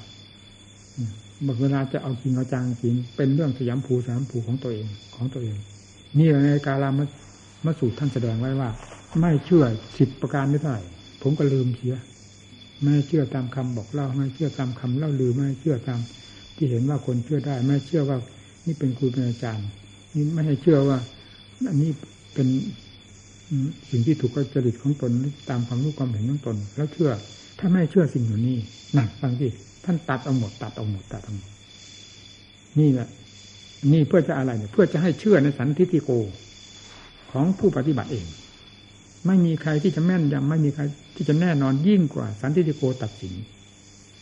บางเวลาจะเอาจริงเอาจังจริงเป็นเรื่องสยามภูสยามภูของตัวเองของตัวเอง นี่ในกาลามมาสูตรท่านแสดงไว้ว่า ไม่เชื่อสิบประการไม่ได้ผมก็ลืมเสียไม่เชื่อตามคำบอกเล่าไม่เชื่อตามคำเล่าลือไม่เชื่อตาม ที่เห็นว่าคนเชื่อได้ ไม่เชื่อว่านี่เป็นครูเป็นอาจารย์นี่ไม่ให้เชื่อว่าอันนี้เป็น สิ่งที่ถูกกจริตของตนตามความรู้ความเห็นของตน แล้วเชื่อ ถ้าไม่เชื่อสิ่งเหล่านี้หนักฟังที่ท่านตัดเอาหมดตัดเอาหมดตัดเอาหมดนี่แหละนี่เพื่อจะอะไรเนี่ยเพื่อจะให้เชื่อในสันทิฏฐิโกของผู้ปฏิบัติเอง ไม่มีใครที่จะแม่นยำไม่มีใครที่จะแน่นอนยิ่งกว่าสันทิฏฐิโกตัดสิน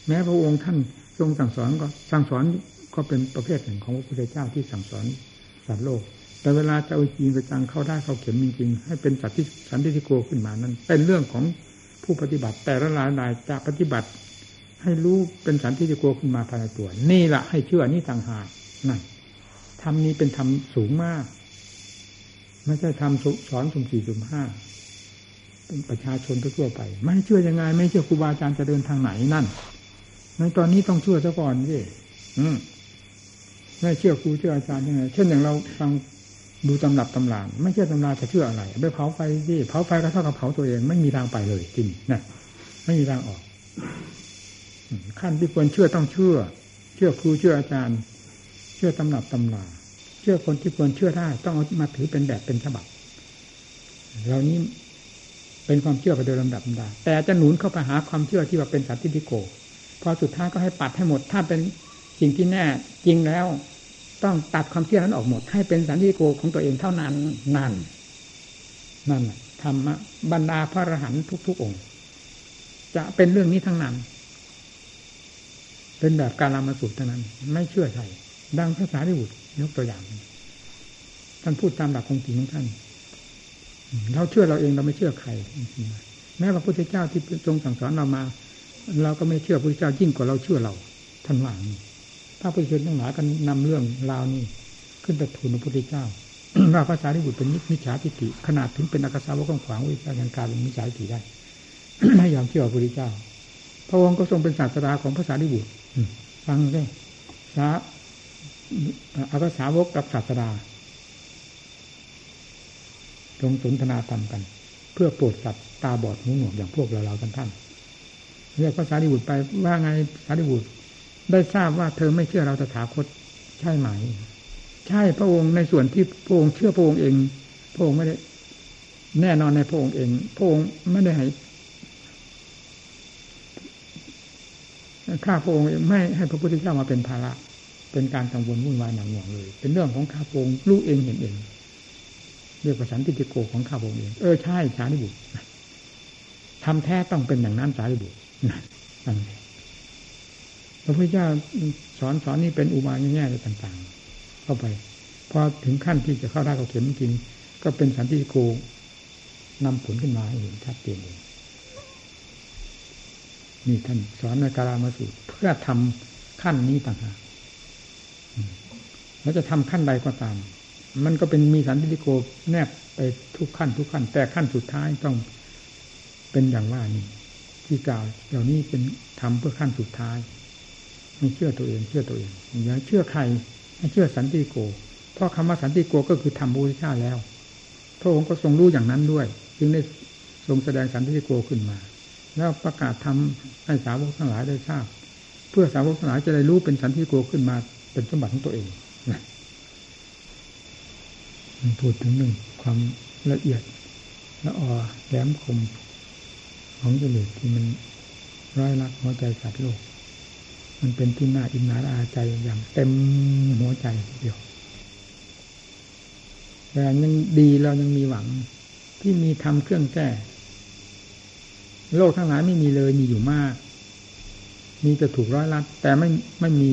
แม้พระองค์ท่านทรงสั่งสอนก็สั่งสอนก็เป็นประเภทหนึ่งของพระพุทธเจ้าที่สั่งสอนสัตว์โลก แต่เวลาจะเอาจริงกระจังเข้าได้เข้าเข็มจริงๆให้เป็นสัตว์ที่สันติโกขึ้นมานั้น เป็นเรื่องของผู้ปฏิบัติ แต่ละรายรายจะปฏิบัติ ให้รู้เป็นสันติโกขึ้นมาภายในตัว นี่แหละให้เชื่อนี่ต่างหากนั่นธรรมนี้เป็นธรรมสูงมาก ไม่ใช่ทำสอนสุ่มสี่สุ่มห้าเป็นประชาชนทั่วไป ไม่เชื่อยังไง ไม่เชื่อครูบาอาจารย์จะเดินทางไหนนั่นในตอนนี้ต้องเชื่อซะก่อนสิอืมไม่เชื่อครูเชื่ออาจารย์ยังไงเช่นอย่างเราฟัง ดูตำรับตำรานไม่เชื่อตำราจะเชื่ออะไรไปเผาไฟสิเผาไฟก็เท่ากับเผาตัวเอง ไม่มีทางไปเลยจริงนะไม่มีทางออกขั้นที่ควรเชื่อต้องเชื่อ เชื่อครูเชื่ออาจารย์ เชื่อตำรับตำราเชื่อคนที่ควรเชื่อได้ ต้องเอามาถือเป็นแบบเป็นฉบับเหล่านี้เป็นความเชื่อไปโดยลำดับดาแต่จะหนุนเข้าไปหาความเชื่อที่ว่าเป็นสัตติทิโกพอสุดท้ายก็ให้ปัดให้หมด ถ้าเป็นสิ่งที่แน่จริงแล้ว ต้องตัดความเชื่อนั้นออกหมด ให้เป็นสันติโกของตัวเองเท่านั้นนั่นนั่นธรรมบรรดาพระอรหันต์ทุก ๆ องค์ จะเป็นเรื่องนี้ทั้งนั้น เป็นแบบการลามาสุดเท่านั้น ไม่เชื่อใครดังภาษาที่บุตรยกตัวอย่าง ท่านพูดตามหลักของจริงของท่าน เราเชื่อเราเองเราไม่เชื่อใครแม้พระพุทธเจ้าที่ทรงสั่งสอนเรามา เราก็ไม่เชื่อพระพุทธเจ้ายิ่งกว่าเราเชื่อเราท่านว่านี้ พระพุทธเจ้าทั้งหลายกันนำเรื่องราวนี้ขึ้นไปทูลพระพุทธเจ้าว่าภาษาที่บุตรเป็นมิจฉาทิฏฐิขนาดถึงเป็นอากาศาวกขวางวิชาการการเป็นมิจฉาทิฏฐิได้ไม่ยอมเชื่อพระพุทธเจ้า พระองค์ก็ทรงเป็นศาสดาของภาษาที่บุตรฟังได้พระอากาศาวกกับศาสดาลงสนทนาธรรมกัน เพื่อโปรดสัตว์ตาบอดหูหนวกอย่างพวกเราเราท่านท่านเรียกภาษาดิบุตรไปว่าไงสาดิบุตร ได้ทราบว่าเธอไม่เชื่อเราตถาคตใช่ไหม ใช่พระองค์ในส่วนที่พระองค์เชื่อพระองค์เอง พระองค์ไม่ได้ แน่นอนในพระองค์เอง พระองค์ไม่ได้ให้ข้าพระองค์ไม่ให้พระพุทธเจ้ามาเป็นภาระ เป็นการกังวลวุ่นวายหนักหน่วงเลย เป็นเรื่องของข้าพระองค์รู้เองเห็นเองเรียกว่าสันติโกของข้าพระองค์เองเออใช่สารีบุตรทำแท้ต้องเป็นอย่างนั้นสารีบุตรนั่น พระพุทธเจ้าสอนสอนนี่เป็นอุบายแง่ๆอะไรต่าง ๆ เข้าไปพอถึงขั้นที่จะเข้าได้เขาเข็มจริง ก็เป็นสันติโกนำผลขึ้นมาให้เห็นชัดเจนเลยนี่ท่านสอนในการามาสูตรเพื่อทำขั้นนี้ต่างหากแล้วจะทำขั้นใดก็ตาม มันก็เป็นมีสันติโกแนบไปทุกขั้นทุกขั้น แต่ขั้นสุดท้ายต้องเป็นอย่างว่านี่ที่กล่าวเหล่านี้เป็นทำเพื่อขั้นสุดท้าย ไม่เชื่อตัวเอง เชื่อตัวเองอย่าเชื่อใครไม่เชื่อสันติโก เพราะคำว่าสันติโกก็คือทำบูชาแล้ว พระองค์ก็ทรงรู้อย่างนั้นด้วย จึงได้ทรงแสดงสันติโกขึ้นมา แล้วประกาศทำให้สาวกทั้งหลายได้ทราบ เพื่อสาวกทั้งหลายจะได้รู้เป็นสันติโกขึ้นมา เป็นสมบัติของตัวเองพูดถึงหนึ่งความละเอียดละออแหลมคมของกิเลสที่มันร้อยลักหัวใจสัตว์โลก มันเป็นที่น่าอินนาอาใจอย่างเต็มหัวใจเดียวแต่ยังดีเรายังมีหวัง ที่มีทำเครื่องแก้โลกทั้งหลายไม่มีเลยมีอยู่มาก มีจะถูกร้อยลัด แต่ไม่ไม่มี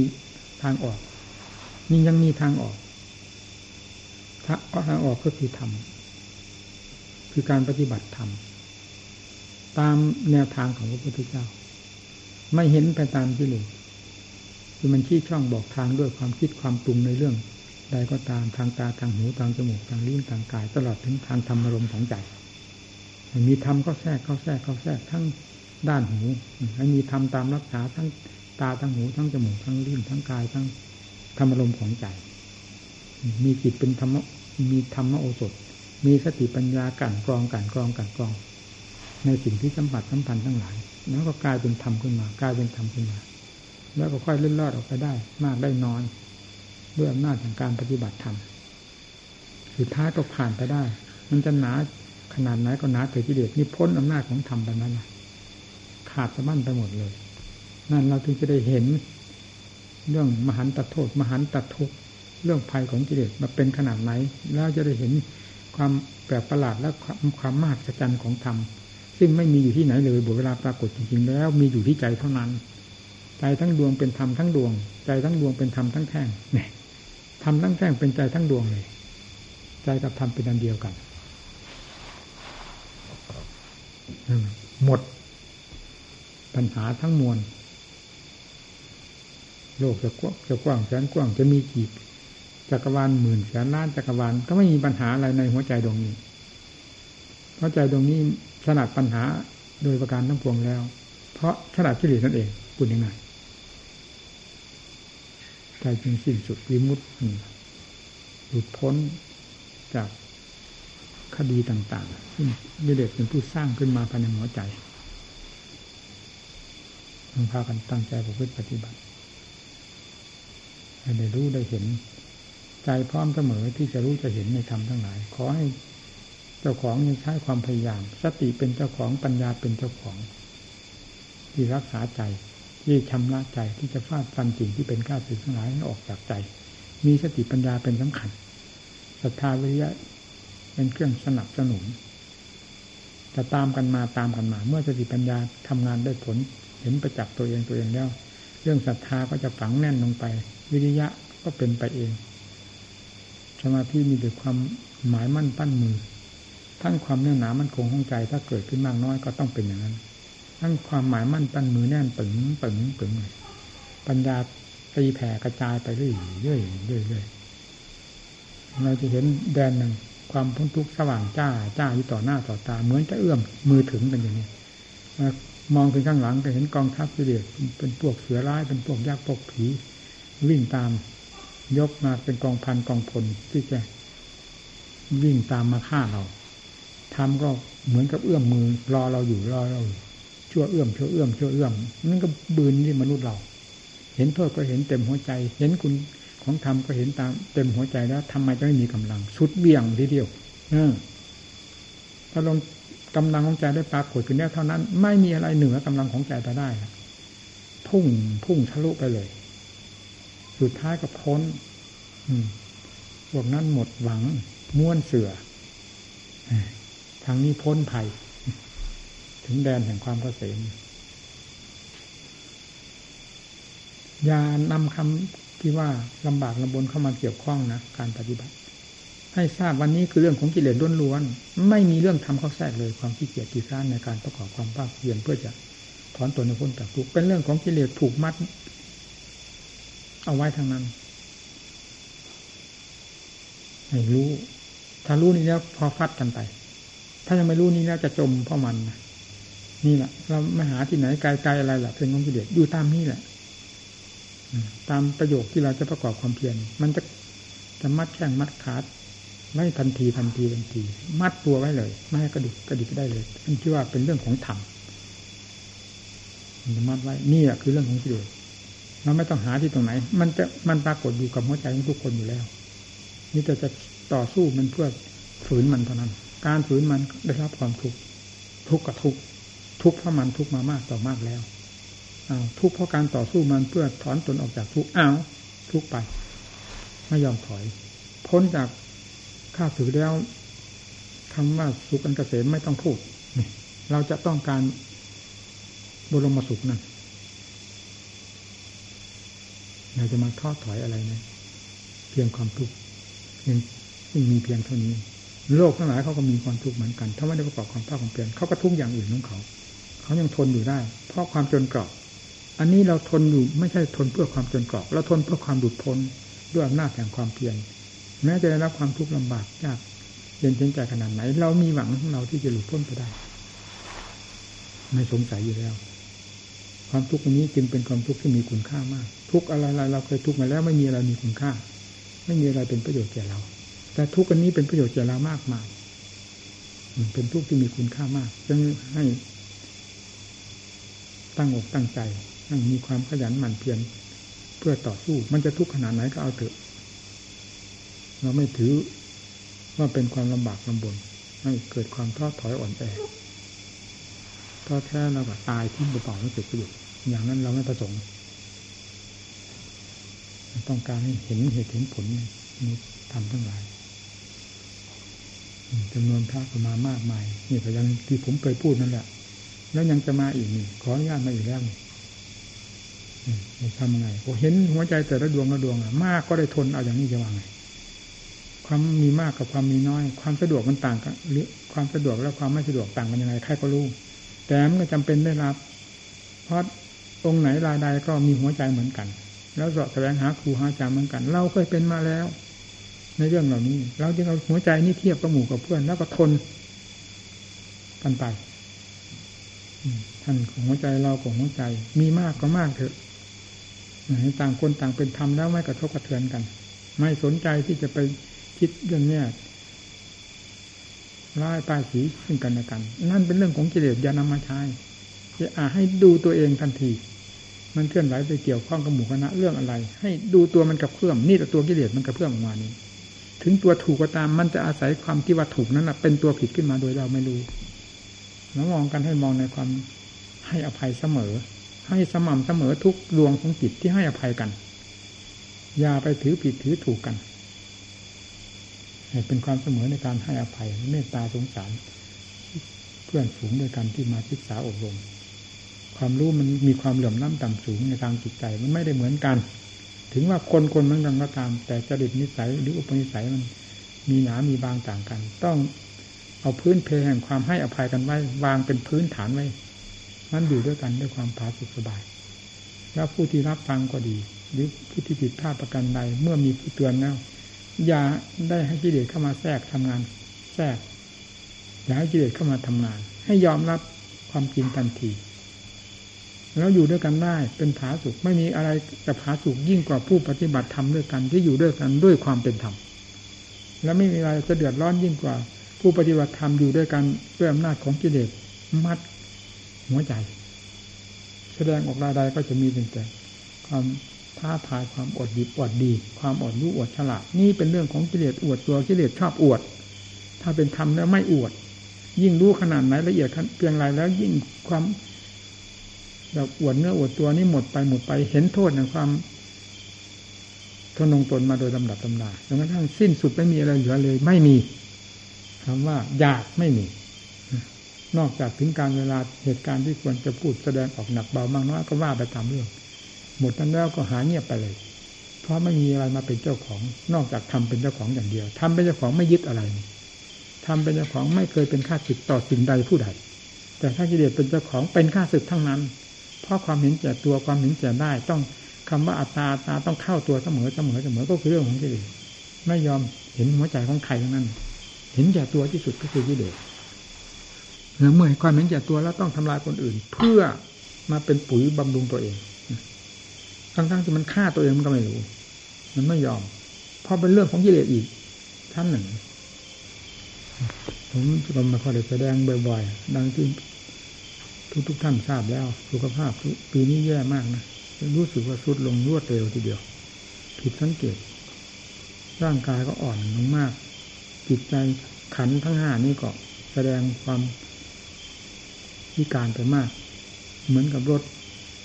ทางออกมียังมีทางออกทางออกก็คือธรรมคือการปฏิบัติธรรมตามแนวทางของพระพุทธเจ้า ไม่เห็นไปตามที่เลย คือมันชี้ช่องบอกทางด้วยความคิดความปรุงในเรื่อง ใดก็ตามทางตาทางหูทางจมูกทางลิ้นทางกาย ตลอดถึงทางธรรมอารมณ์ของใจมีธรรมก็แทรกเข้าแทรกเข้าแทรกทั้งด้านหูให้มีธรรมตามรักษาทั้งตาทั้งหูทั้งจมูกทั้งลิ้นทั้งกายทั้งธรรมอารมณ์ของใจ มีจิตเป็นธรรมมีธรรมโอสถ มีสติปัญญากันกรองกันกรองกันกรอง ในสิ่งที่สัมผัสสัมพันธ์ทั้งหลาย แล้วก็กลายเป็นธรรมขึ้นมากลายเป็นธรรมขึ้นมา แล้วก็ค่อยเลื่อนลอดออกไปได้ มากได้น้อยด้วยอำนาจของการปฏิบัติธรรมสุดท้ายก็ผ่านไปได้ มันจะหนาขนาดไหนก็หนาเถิดกิเลสนี่พ้นอำนาจของธรรมไปนั้นขาดสะบั้นไปหมดเลย นั่นเราถึงจะได้เห็น เรื่องมหันตโทษ มหันตทุกเรื่องภัยของกิเลสมาเป็นขนาดไหน แล้วจะได้เห็นความแปลกประหลาดและความความมหัศจรรย์ของธรรมซึ่งไม่มีอยู่ที่ไหนเลยบุเวลาปรากฏจริงๆแล้ว มีอยู่ที่ใจเท่านั้น ใจทั้งดวงเป็นธรรมทั้งดวง ใจทั้งดวงเป็นธรรมทั้งแท่งเนี่ยธรรมทั้งแท่งเป็นใจทั้งดวงเลย ใจกับธรรมเป็นอันเดียวกันหมด ปัญหาทั้งมวล โลกจะกว้างจะกว้างแสนกว้างจะมีกี่จักรวาลหมื่นแสนล้านจักรวาลก็ไม่มีปัญหาอะไรในหัวใจดวงนี้หัวใจดวงนี้ถนัดปัญหาโดยประการทั้งปวงแล้ว เพราะถนัดกิเลสนั่นเองพูดยังไง ใจจึงสิ้นสุดวิมุตติหลุดพ้นจากคดีต่างๆที่กิเลสเป็นผู้สร้างขึ้นมาภายในหัวใจต้องพากันตั้งใจประพฤติปฏิบัติให้ได้รู้ได้เห็น ใจพร้อมเสมอที่จะรู้จะเห็นในธรรมทั้งหลาย ขอให้เจ้าของใช้ความพยายาม สติเป็นเจ้าของปัญญาเป็นเจ้าของ ที่รักษาใจ ที่ชำระใจที่จะฟาดฟันสิ่งที่เป็นข้าศึกทั้งหลายให้ออกจากใจ มีสติปัญญาเป็นสำคัญศรัทธาวิริยะเป็นเครื่องสนับสนุนจะตามกันมาตามกันมา เมื่อสติปัญญาทำงานได้ผล เห็นประจักษ์ตัวเองตัวเองแล้ว เรื่องศรัทธาก็จะฝังแน่นลงไป วิริยะก็เป็นไปเองสมาธิมีแต่ความหมายมั่นปั้นมือทั้งความแน่นหนามันคงห้องใจถ้าเกิดขึ้นมากน้อยก็ต้องเป็นอย่างนั้น ทั้งความหมายมั่นปั้นมือแน่นปึงปึงปึงปัญญาตีแผ่กระจายไปเรื่อยเรื่อยเรื่อยเรื่อยเราจะเห็นแดนหนึ่งความพ้นทุกข์สว่างจ้าจ้าอยู่ต่อหน้าต่อตา เหมือนจะเอื้อมมือถึงกันอย่างนี้มองขึ้นข้างหลังก็เห็นกองทัพกิเลสเป็นพวกเสือร้ายเป็นพวกยักษ์พวกผีวิ่งตามยกมาเป็นกองพันกองพลที่จะวิ่งตามมาฆ่าเราทำก็เหมือนกับเอื้อมมือรอเราอยู่รอเรา ชั่วเอื้อมชั่วเอื้อมชั่วเอื้อมนั่นก็บืนที่มนุษย์เรา เห็นโทษก็เห็นเต็มหัวใจ เห็นคุณของธรรมก็เห็นตามเต็มหัวใจแล้วทำไมจะไม่มีกำลังสุดเบี่ยงทีเดียวเออถ้าลงกำลังของใจได้ปรากฏขึ้นแล้วเท่านั้น ไม่มีอะไรเหนือกำลังของใจจะได้พุ่งพุ่งทะลุไปเลย สุดท้ายก็พ้น อืมพวกนั้นหมดหวังม้วนเสือทางนี้พ้นภัย ถึงแดนแห่งความเกษมอย่านำคำที่ว่าลำบากลำบนเข้ามาเกี่ยวข้องนะการปฏิบัติ ให้ทราบวันนี้คือเรื่องของกิเลสล้วนๆไม่มีเรื่องทำเข้าแทรกเลยความขี้เกียจขี้ค้านในการประกอบความภาคเพียรเพื่อจะถอนตนในพ้นจากทุกข์เป็นเรื่องของกิเลสผูกมัด เอาไว้ทางนั้นให้รู้ ถ้ารู้นี้แล้วพอฟัดกันไป ถ้ายังไม่รู้นี้แล้วจะจมเพราะมันนี่ นี่แหละเราไม่หาที่ไหนไกลๆอะไรล่ะเป็นของกิเลสอยู่ตามนี่แหละตามประโยคที่เราจะประกอบความเพียรมันจะจะมัดแข้งมัดขาไม่ทันทีทันทีทันที มัดตัวไว้เลย ไม่ให้กระดิกกระดิกได้เลยนั่นชื่ว่าเป็นเรื่องของธรรมมันจะมัดไว้นี่แหละคือเรื่องของกิเลสเราไม่ต้องหาที่ตรงไหน มันจะมันปรากฏอยู่กับหัวใจของทุกคนอยู่แล้ว นี่แต่จะต่อสู้มันเพื่อฝืนมันเท่านั้น การฝืนมันได้รับความทุกข์ทุกข์กับทุกข์ ทุกข์เพราะมันทุกข์มามากต่อมากแล้วอ้าวทุกข์เพราะการต่อสู้มันเพื่อถอนตนออกจากทุกข์อ้าวทุกข์ไป ไม่ยอมถอย พ้นจากข้าศึกแล้วคำว่าสุขอันเกษมไม่ต้องพูดเราจะต้องการบรมสุขนั่นเราจะมาทอดถอยอะไรนะเพียงความทุกข์ยังมีเพียงเท่านี้ โลกทั้งหลายเขาก็มีความทุกข์เหมือนกัน ถ้าไม่ได้ประกอบความภาคความเพียรเขาก็ทุกข์อย่างอื่นของเขา เขายังทนอยู่ได้ เพราะความจนกรอบอันนี้เราทนอยู่ไม่ใช่ทนเพื่อความจนกรอบเราทนเพื่อความหลุดพ้นด้วยอำนาจแห่งความเพียรแม้จะได้รับความทุกข์ลำบากยากเย็นเพียงใจขนาดไหน เรามีหวังของเราที่จะหลุดพ้นไปได้ ไม่สงสัยอยู่แล้ว ความทุกข์นี้จึงเป็นความทุกข์ที่มีคุณค่ามาก ทุกอะไรเราเคยทุกข์มาแล้วไม่มีอะไรมีคุณค่า ไม่มีอะไรเป็นประโยชน์แก่เรา แต่ทุกข์อันนี้เป็นประโยชน์แก่เรามากมายเป็นทุกข์ที่มีคุณค่ามากจึงให้ ตั้งอกตั้งใจตั้งมีความขยันหมั่นเพียรเพื่อต่อสู้ มันจะทุกข์ขนาดไหนก็เอาเถอะ เราไม่ถือว่าเป็นความลำบากลำบนให้เกิดความท้อถอยอ่อนแอท้อแท้เราก็ตายทิ้งเปล่าไม่เกิดประโยชน์อย่างนั้นเราไม่ประสงค์ต้องการให้เห็นเหตุเห็นผลนี้ทำทั้งหลายจำนวนพระก็มามากมายนี่ก็ยังที่ผมเคยพูดนั่นแหละ แล้วยังจะมาอีกนี่ขออนุญาตมาอีกแล้วทำไงผมเห็นหัวใจแต่ละดวงละดวงอะมากก็ได้ทนเอาอย่างนี้จะว่าไงความมีมากกับความมีน้อย ความสะดวกมันต่างกันหรือความสะดวกและความไม่สะดวกต่างกันยังไงใครก็รู้ แต่มันก็จำเป็นได้รับ เพราะองค์ไหนรายใดก็มีหัวใจเหมือนกัน แล้วสอบแสวงหาครูหาอาจารย์เหมือนกัน เราเคยเป็นมาแล้ว ในเรื่องเหล่านี้ เราจึงเอาหัวใจนี่เทียบกับหมู่กับเพื่อนแล้วก็ทนกันไป ท่านของหัวใจเราของหัวใจ มีมากก็มากเถอะต่างคนต่างเป็นธรรมแล้วไม่กระทบกระเทือนกัน ไม่สนใจที่จะไปคิดเรื่องเนี้ยร้ายป้ายสีขึ้นกันและกัน นั่นเป็นเรื่องของกิเลสอย่านำมาใช้จะอาให้ดูตัวเองทันที มันเคลื่อนไหวไปเกี่ยวข้องกับหมู่คณะเรื่องอะไร ให้ดูตัวมันกับเพื่อมนี่แต่ตัวกิเลสมันกับเพื่อมออกมานี้ ถึงตัวถูกก็ตามมันจะอาศัยความที่ว่าถูกนั้นเป็นตัวผิดขึ้นมาโดยเราไม่รู้ แล้วมองกันให้มองในความให้อภัยเสมอ ให้สม่ำเสมอทุกดวงของจิตที่ให้อภัยกัน อย่าไปถือผิดถือถูกกันเป็นความเสมอในการให้อภัยเมตตาสงสาร เพื่อนฝูงด้วยกันที่มาศึกษาอบรม ความรู้มันมีความเหลื่อมล้ำต่ำสูงในทางจิตใจมันไม่ได้เหมือนกัน ถึงว่าคนคนเหมือนกันก็ตาม แต่จริตนิสัยหรืออุปนิสัยมันมีหนา มีบางต่างกัน ต้อง เอาพื้นเพแห่งความให้อภัยกันไว้วางเป็นพื้นฐานไว้มันอยู่ด้วยกันด้วยความผาสุกสบาย แล้วผู้ที่รับฟังก็ดี หรือผู้ที่ผิดพลาดประกันใดเมื่อมีผู้เตือนแล้วอย่าได้ให้กิเลสเข้ามาแทรกทำงาน แทรกอย่าให้กิเลสเข้ามาทำงาน ให้ยอมรับความจริงทันที แล้วอยู่ด้วยกันได้เป็นผาสุกไม่มีอะไรจะผาสุกยิ่งกว่าผู้ปฏิบัติธรรมด้วยกันที่อยู่ด้วยกันด้วยความเป็นธรรมและไม่มีอะไรจะเดือดร้อนยิ่งกว่า ผู้ปฏิบัติธรรมอยู่ด้วยกันด้วยอำนาจของกิเลสมัดหัวใจ แสดงออกรายใดก็จะมีแต่ความท้าทายความอดดีอดดี ความอดรู้อดฉลาดนี่เป็นเรื่องของกิเลสอวดตัวกิเลสชอบอวด ถ้าเป็นธรรมแล้วไม่อวด ยิ่งรู้ขนาดไหนละเอียดเพียงไรแล้วยิ่งความแบบอวดเนื้ออวดตัวนี่หมดไปหมดไปเห็นโทษในความทนงตนมาโดยลำดับลำดาจนกระทั่งสิ้นสุดไม่มีอะไรเหลือเลย ไม่มี คำว่าอยากไม่มี นอกจากถึงการเวลาเหตุการณ์ที่ควรจะพูดแสดงออกหนักเบามากน้อยก็ว่าไปตามเรื่อง หมดนั้นแล้วก็หาเงียบไปเลย เพราะไม่มีอะไรมาเป็นเจ้าของ นอกจากทำเป็นเจ้าของอย่างเดียวทำเป็นเจ้าของไม่ยึดอะไรทำเป็นเจ้าของไม่เคยเป็นข้าศึกต่อสิ่งใดผู้ใด แต่ถ้ากิเลสเป็นเจ้าของเป็นข้าศึกทั้งนั้น เพราะความเห็นแก่ตัวความเห็นแก่ได้ต้องคำว่าอัตตาตาต้องเข้าตัวเสมอเสมอเสมอก็คือเรื่องของกิเลสไม่ยอมเห็นหัวใจของใครทั้งนั้น เห็นแก่ตัวที่สุดก็คือกิเลสเมื่อความเห็นแก่ตัวแล้วต้องทำลายคนอื่น เพื่อมาเป็นปุ๋ยบำรุงตัวเองทั้งๆที่มันฆ่าตัวเองมันก็ไม่รู้ มันไม่ยอม เพราะเป็นเรื่องของกิเลสอีกท่านหนึ่ง ผมก็มาคอยแสดงบ่อยๆ ดังที่ทุกทุกท่านทราบแล้ว สุขภาพปีนี้แย่มากนะ รู้สึกว่าสุดลงรวดเร็วทีเดียว ผิดสังเกต ร่างกายก็อ่อนลงมาก จิตใจขันทั้งห้านี่ก็แสดงความวิการไปมาก เหมือนกับรถ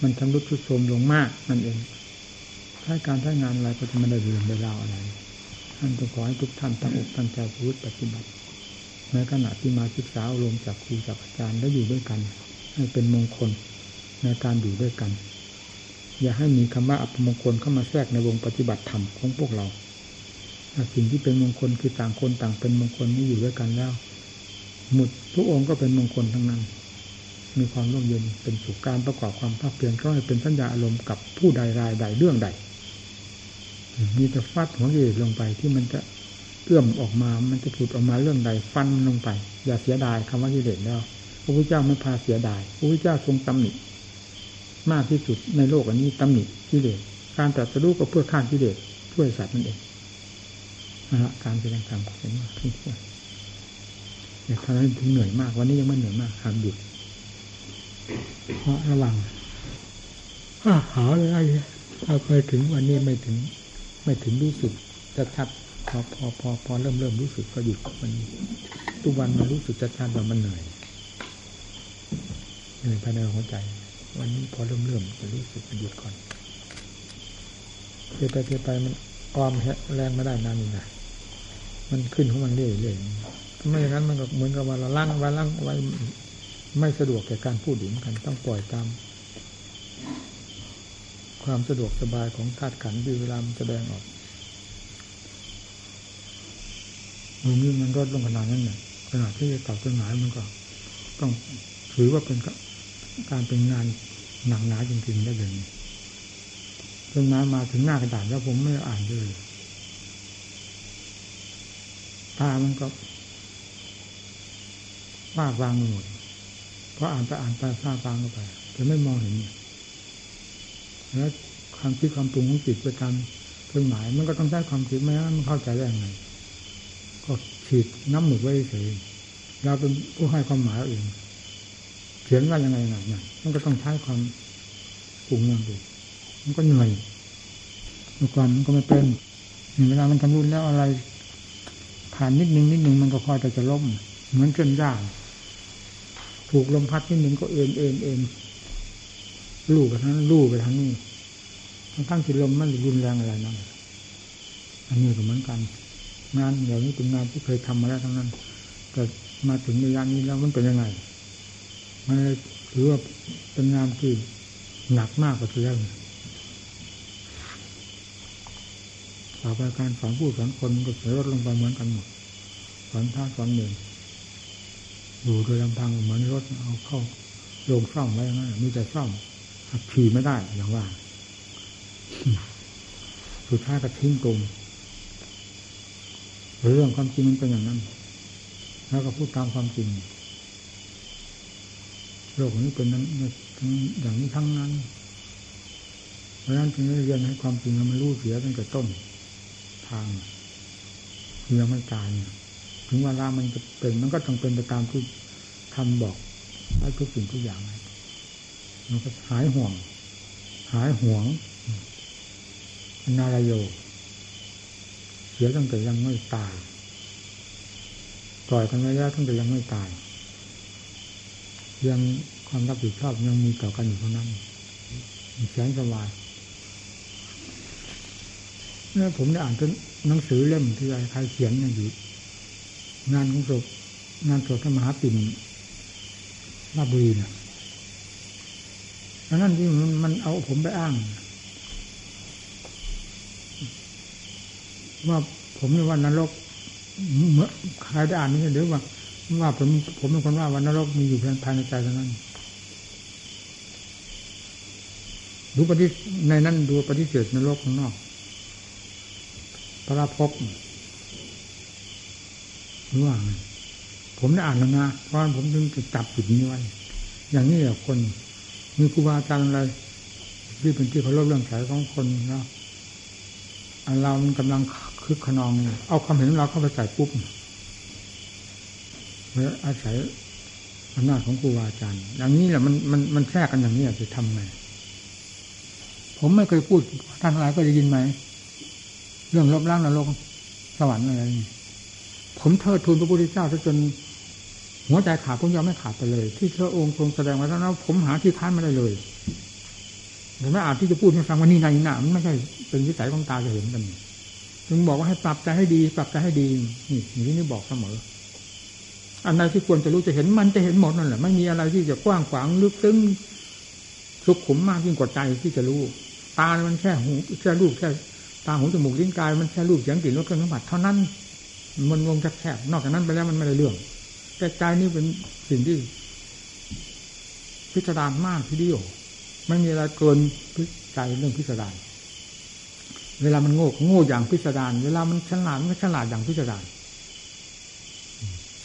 มันชำรุดทุดโทมลงมากนั่นเองถ้าการใช้งานอะไรก็จะไม่ได้เรื่องได้ราวอะไรท่านต้องขอให้ทุกท่านตั้งอกตั้งใจพูดปฏิบัติในขณะที่มาศึกษาอารมณ์จากครูจากอาจารย์แล้วอยู่ด้วยกัน ให้เป็นมงคลในการอยู่ด้วยกัน อย่าให้มีคำว่าอัปมงคลเข้ามาแทรกในวงปฏิบัติธรรมของพวกเรา สิ่งที่เป็นมงคลคือต่างคนต่างเป็นมงคลนี่อยู่ด้วยกันแล้ว หมุดทุกองค์ก็เป็นมงคลทั้งนั้น มีความร่มเย็นเป็นสุขการประกอบความภาคเพียรก็ให้เป็นสัญญาอารมณ์กับผู้ใดรายใดเรื่องใดมีแต่ฟาดหัวเยลงไปที่มันจะเอื้อมออกมา มันจะผุดออกมาเรื่องใดฟันลงไป อย่าเสียดายคำว่ากิเลสแล้วพระพุทธเจ้าไม่พาเสียดายพระพุทธเจ้าทรงตำหนิมากที่สุดในโลกอันนี้ตำหนิกิเลสการตรัสรู้ก็เพื่อฆ่ากิเลสช่วยสัตว์นั่นเอง การแสดงธรรมเป็นมากที่สุดเนี่ยทำให้ถึงเหนื่อยมาก วันนี้ยังไม่เหนื่อยมากทำหยุดเพราะระวังหาอะไรเอาไปถึงวันนี้ไม่ถึง ไม่ถึงรู้สึกจะชัดพอพอพอพอเริ่มเริ่มรู้สึกก็หยุดวันนี้ทุกวันมันรู้สึกจะชัดว่ามันเหนื่อยเหนื่อยภายในหัวใจ วันนี้พอเริ่มเริ่มจะรู้สึกหยุดก่อนเพียไปเพียไปมัน ออมแรงไม่ได้นานนี่นะมันขึ้นของมันเรื่อยๆไม่อย่างนั้นมันก็เหมือนกับว่าเราลั่งไว้ล่งไว้ไม่สะดวกแก่การพูดถึงกันต้องปล่อยตาม ความสะดวกสบายของธาตุขันธ์ที่เวลามันแสดงออกมือนี้มันลดลงขนาดนั้นเนี่ยขนาดที่จะตัดเครื่องหมายมันก็ ต้องถือว่าเป็นการเป็นงานหนักหนาจริงๆได้เลย เครื่องหมามาถึงหน้ากระดาษแล้วผมไม่อ่านเลยตามันก็ฟ้าวางหมดเพราะอ่านไปอ่านไปฟ้าวางเข้าไปจะไม่มองเห็นแล้วความคิดความปรุงของจิตไปตามเครื่องหมาย มันก็ต้องใช้ความคิดไม่งั้นมันเข้าใจได้ยังไงก็ฉีดน้ำหมึกไว้เฉยเราเป็นผู้ให้ความหมายเองเขียนว่ายังไงหน่อยมันก็ต้องใช้ความปรุงอย่างดี มันก็เหนื่อยเมื่อก่อนมันก็ไม่เป็นเวลามันทำรุ่นแล้วอะไรผ่านนิดนึงนิดนึงมันก็คอยแต่จะล้มเหมือนเส้นย่างถูกลมพัดนิดนึงก็เอ็นเอ็นเอ็นลู่ไปทางนั้นลู่ไปทางนี้ทั้งที่ลมมันรุนแรงอะไรนั่นอันนี้ก็เหมือนกัน งานอย่างนี้เป็นงานที่เคยทำมาแล้วทั้งนั้นแต่มาถึงระยะนี้แล้วมันเป็นยังไงมันถือว่าเป็นงานที่หนักมากกว่าที่แล้ว ต่อไปการสอนผู้สอนคนก็เสียลดลงไปเหมือนกันหมดสอนท่าสอนหนึ่งอยู่โดยลำพังเหมือนรถเอาเข้าโรงซ่อมไว้งั้นมีแต่ซ่อมขับขี่ไม่ได้อย่างว่า สุดท้ายก็ทิ้งตรงเรื่องความจริงมันเป็นอย่างนั้น แล้วก็พูดตามความจริงโลกนี้เป็นนั้นอย่างนี้ทั้งนั้น เพราะฉะนั้นจึงได้เรียนให้ความจริงมันรู้เสียตั้งแต่ต้น ทางยังไม่ตายถึงเวลามันจะเป็นมันก็ต้องเป็นไปตามที่ทำบอกได้ทุกสิ่งทุกอย่างมันก็หายห่วง หายห่วงนารายโยเสียตั้งแต่ยังไม่ตายปล่อยกันไว้แล้วตั้งแต่ยังไม่ตาย ยังความรับผิดชอบยังมีต่อกันอยู่เท่านั้นแสนสบาย เนี่ยผมได้อ่านจนหนังสือเล่มที่ใครเขียนอยู่ งานของศพงานศพพระมหาปิ่นราบุรีเนี่ยนั่นที่มันมันเอาผมไปอ้าง ว่าผมในวันนรกเมื่อใครได้อ่านนี่เดี๋ยวว่าว่าผมผมเป็นคนว่าวันนรกมีอยู่ภายในใจเท่านั้นดูปฏิในนั้นดูปฏิเสธนรกข้างนอก พระพบรู้ว่าผมได้อ่านแล้วนะเพราะผมถึงจะจับจุดนี้ไว้ อย่างนี้แหละคน มีครูบาอาจารย์อะไรที่เป็นที่เคารพเรื่องสายของคนนะเรามันกำลังคึกขนอง เอาความเห็นเราเข้าไปใส่ปุ๊บเมื่ออาศัยอำนาจของครูบาอาจารย์ อย่างนี้แหละมันมันมันแทรกกันอย่างนี้จะทำไงผมไม่เคยพูดท่านอะไรก็จะยินไหม เรื่องลบล้างนรกสวรรค์อะไรนี่ผมเทิดทูนพระพุทธเจ้าจนหัวใจขาดผมยอมไม่ขาดไปเลย ที่พระองค์ทรงแสดงไว้แล้วนะผมหาที่ค้านไม่ได้เลยแต่ไม่อาจที่จะพูดให้ฟังว่านี่นายหนามันไม่ใช่เป็นวิสัยของตาจะเห็นกันจึงบอกว่าให้ปรับใจให้ดี ปรับใจให้ดีนี่นี้นี่บอกเสมอ อันใดที่ควรจะรู้จะเห็นมันจะเห็นหมดนั่นแหละไม่มีอะไรที่จะกว้างขวางลึกซึ้งสุขุมมากยิ่งกว่าใจที่จะรู้ ตา มันแค่หูแค่รูปแค่ ตาหูจมูกลิ้นกายมันแค่รูปเสียงกลิ่นรสเครื่องสัมผัสเท่านั้น มันวงแคบๆนอกจากนั้นไปแล้วมันไม่ได้เรื่อง แต่ใจนี่เป็นสิ่งที่ พิสดารมากทีเดียวไม่มีอะไรเกินใจเรื่องพิสดารเวลามันโง่โง่อย่างพิสดารเวลามันฉลาดมันก็ฉลาดอย่างพิสดาร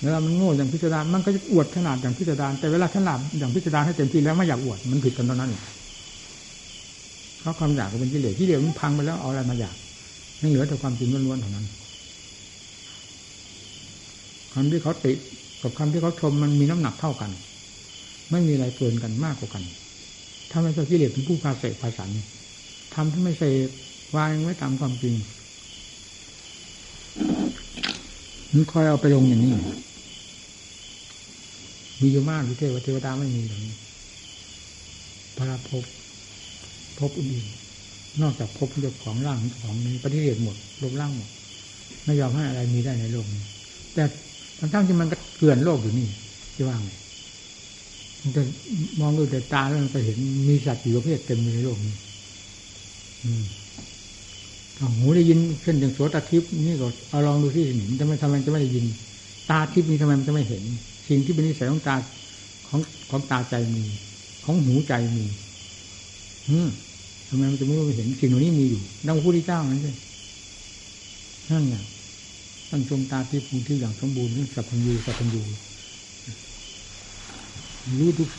เวลามันโง่อย่างพิสดารมันก็จะอวดขนาดอย่างพิสดารแต่เวลาฉลาดอย่างพิสดารให้เต็มที่แล้วไม่อยากอวดมันผิดกันตอนนั้น เขาะความอยากก็เป็นกิเลสที่เดียวมันพังไปแล้วเอาอะไรมาอยากไม่เหลือแต่ความจริงล้วนๆเท่านั้นคำที่เขาติกับคำที่เขาชมมันมีน้ำหนักเท่ากัน ไม่มีอะไรเกินกันมากกว่ากันถ้าไม่ใช่กิเลสเป็นผู้พาเสกภาษาทำที่ไม่ใช่วางไว้ตามความจริงมันคอยเอาไปลงอย่างนี้ มีอยู่มากที่เทวเทวดาไม่มีอย่างนี้พระภพ ภพอื่นนอกจากภพเจ้าของร่างของนี้ปฏิเสธหมดลบร่างหมดไม่ยอมให้อะไรมีได้ในโลกนี้ แต่ทั้งที่มันก็เกลื่อนโลกอยู่นี่ที่ว่างมันจะมองดูแต่ตาแล้วมันจะเห็นมีสัตว์อยู่ประเภทเต็มในโลกนี้ อืมหูได้ยินเช่นอย่างโสตทิพย์นี่ก็เอาลองดูที่เห็นทำไมทำไมจะไม่ได้ยิน ตาทิพย์นี้ทำไมมันจะไม่เห็น สิ่งที่เป็นนิสัยของตาของของตาใจมี ของหูใจมี อืม ทำไมมันจะไม่รู้เห็นสิ่งเหล่านี้มีอยู่ดังพระพุทธเจ้านั่นเลยนั่นไงตั้งชมตาที่ภูที่อย่างสมบูรณ์สัพพัญญูสัพพัญญูรู้ทุก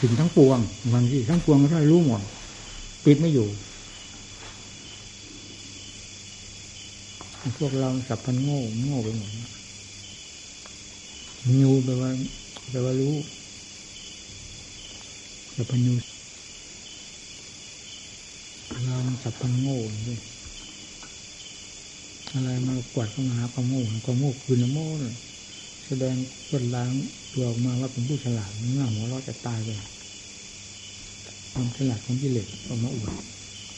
สิ่งทั้งปวงบางทีทั้งปวงก็ได้รู้หมดปิดไม่อยู่ พวกเราสับพันโง่โง่ไปหมดงูแปลว่าแปลว่ารู้สับพันยู สับพันโง่ด้วยอะไรมากวดเข้ามาหาความโง่ความโง่คือน้ำโม่แสดงลดล้างตัวออกมาว่าเป็นผู้ฉลาดเงื่อหัวเราะจะตายไปความฉลาดของกิเลสออกมาอวด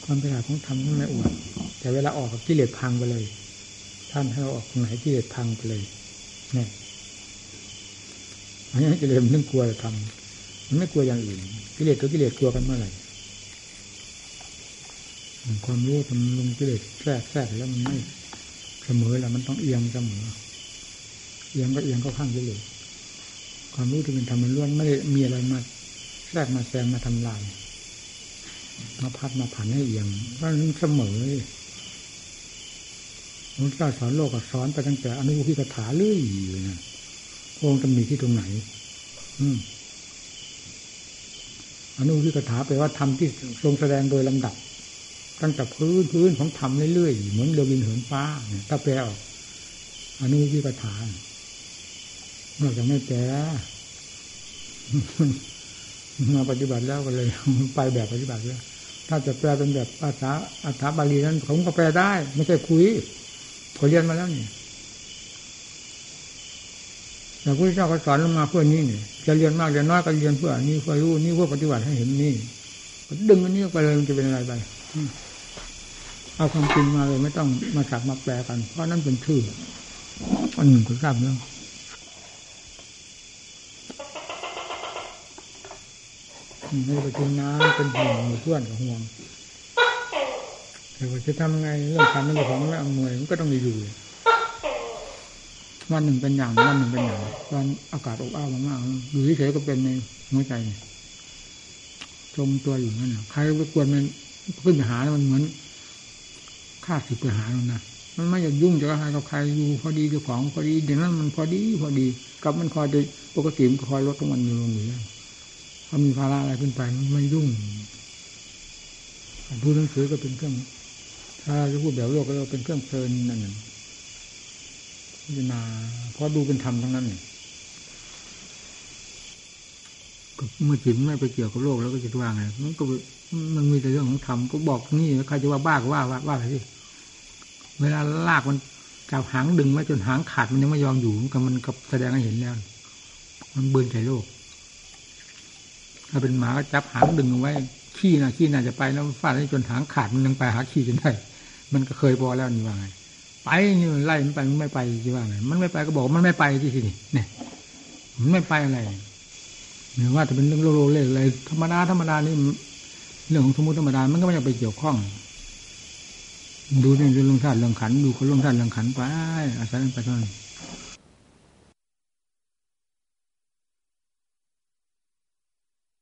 ความฉลาดของธรรมนั่นไม่อวดแต่เวลาออกกับกิเลสพังไปเลย ท่านให้ออกตรงไหนกิเลสพังไปเลยเนี่ยอันนี้กิเลสมันต้องกลัวจะทำมันไม่กลัวอย่างอื่นกิเลสกับกิเลสกลัวกันเมื่อไหร่ ความรู้ทำลงกิเลสแทรกแทรกแล้วมันไม่เสมอแล้วมันต้องเอียงเสมอ เอียงก็เอียงก็ข้างกิเลสความรู้ที่เป็นธรรมล้วนไม่ได้มีอะไรมาแทรกมาแซงมาทำลายมาพัดมาผันให้เอียงเพราะนั้นเสมอพระเจ้าสอนโลกก็สอนไปตั้งแต่อนุพิกถาเรื่อยนะองค์จะมีที่ตรงไหน อืมอนุพิกถาแปลว่าธรรมที่ทรงแสดงโดยลำดับ ตั้งแต่พื้นพื้นของธรรมเรื่อยๆเหมือนเรือบินเหินฟ้าถ้าแปลออกอนุพิกถานนอกจากไม่แปลมาปฏิบัติแล้วก็เลยไปแบบปฏิบัติแล้วถ้าจะแปลเป็นแบบภาษาอัฏฐบาลีนั้นผมก็แปลได้ ไม่ใช่คุยพอเรียนมาแล้วนี่แต่พระเจ้าก็สอนลงมาเพื่อนี้นี่จะเรียนมากเรียนน้อยก็เรียนเพื่อนี้เพื่อรู้นี่เพื่อปฏิบัติให้เห็นนี่ดึงอันนี้ไปเลยมันจะเป็นอะไรไป เอาความจริงมาเลยไม่ต้องมาสับมาแปลกัน เพราะนั่นเป็นชื่ออันหนึ่งก็ทราบเรื่องไม่ไปกินน้ำเป็นห่วงเพื่อนกับห่วงแต่ว่าจะทำไงเรื่องทำนั่นของไม่อำนวยมันก็ต้องอยู่วันหนึ่งเป็นอย่างวันหนึ่งเป็นอย่างวันอากาศอบอ้าวมากๆอยู่เฉยๆก็เป็นในหัวใจจมตัวอยู่นั่นใครไปกวนมัน ขึ้นไปหามันเหมือนฆ่าสิบไปหามันนะมันไม่อยากยุ่งจะกับใครกับใครอยู่พอดีเจ้าของพอดีเดี๋ยวนั้นมันพอดีพอดีกับมันคอยโดยปกติมันคอยลดของมันอยู่ลงอยู่แล้วพอมีภาระอะไรขึ้นไปมันไม่ยุ่งพูดหนังสือก็เป็นเครื่อง ถ้าจะพูดแบบโลกก็เป็นเครื่องเพลินนั่นเองพิจารณาเพราะดูเป็นธรรมทั้งนั้นเมื่อจิตไม่ไปเกี่ยวกับโลกแล้วก็จะว่างไงมันก็ มันมีแต่เรื่องของธรรมก็บอกนี่ใครจะว่าบ้าก็ว่าว่าว่าอะไรที่เวลาลากมันจับหางดึงมาจนหางขาดมันยังไม่ยอมอยู่กับมันกับแสดงให้เห็นแล้ว มันเบื่อใจโลก ถ้าเป็นหมาก็จับหางดึงเอาไว้ ขี้นะขี้น่าจะไปแล้วฟาดให้จนหางขาดมันยังไปหาขี้จนได้มันก็เคยพอแล้วนี่ว่าไงไปนี่ไล่มันไปมันไม่ไปจะว่าไงมันไม่ไปก็บอกมันไม่ไปที่ที่นี่เนี่ยมันไม่ไปอะไรหรือว่าจะเป็นเรื่องโลโลเล่อะไรธรรมดาธรรมดานี่ รื่องของสมมติธรรมดามันก็ไม่ได้ไปเกี่ยวข้อง ดูเรื่องเรื่องธาตุเรื่องขันดูคนเรื่องธาตุเรื่องขันไปอาศัยไปเท่านั้น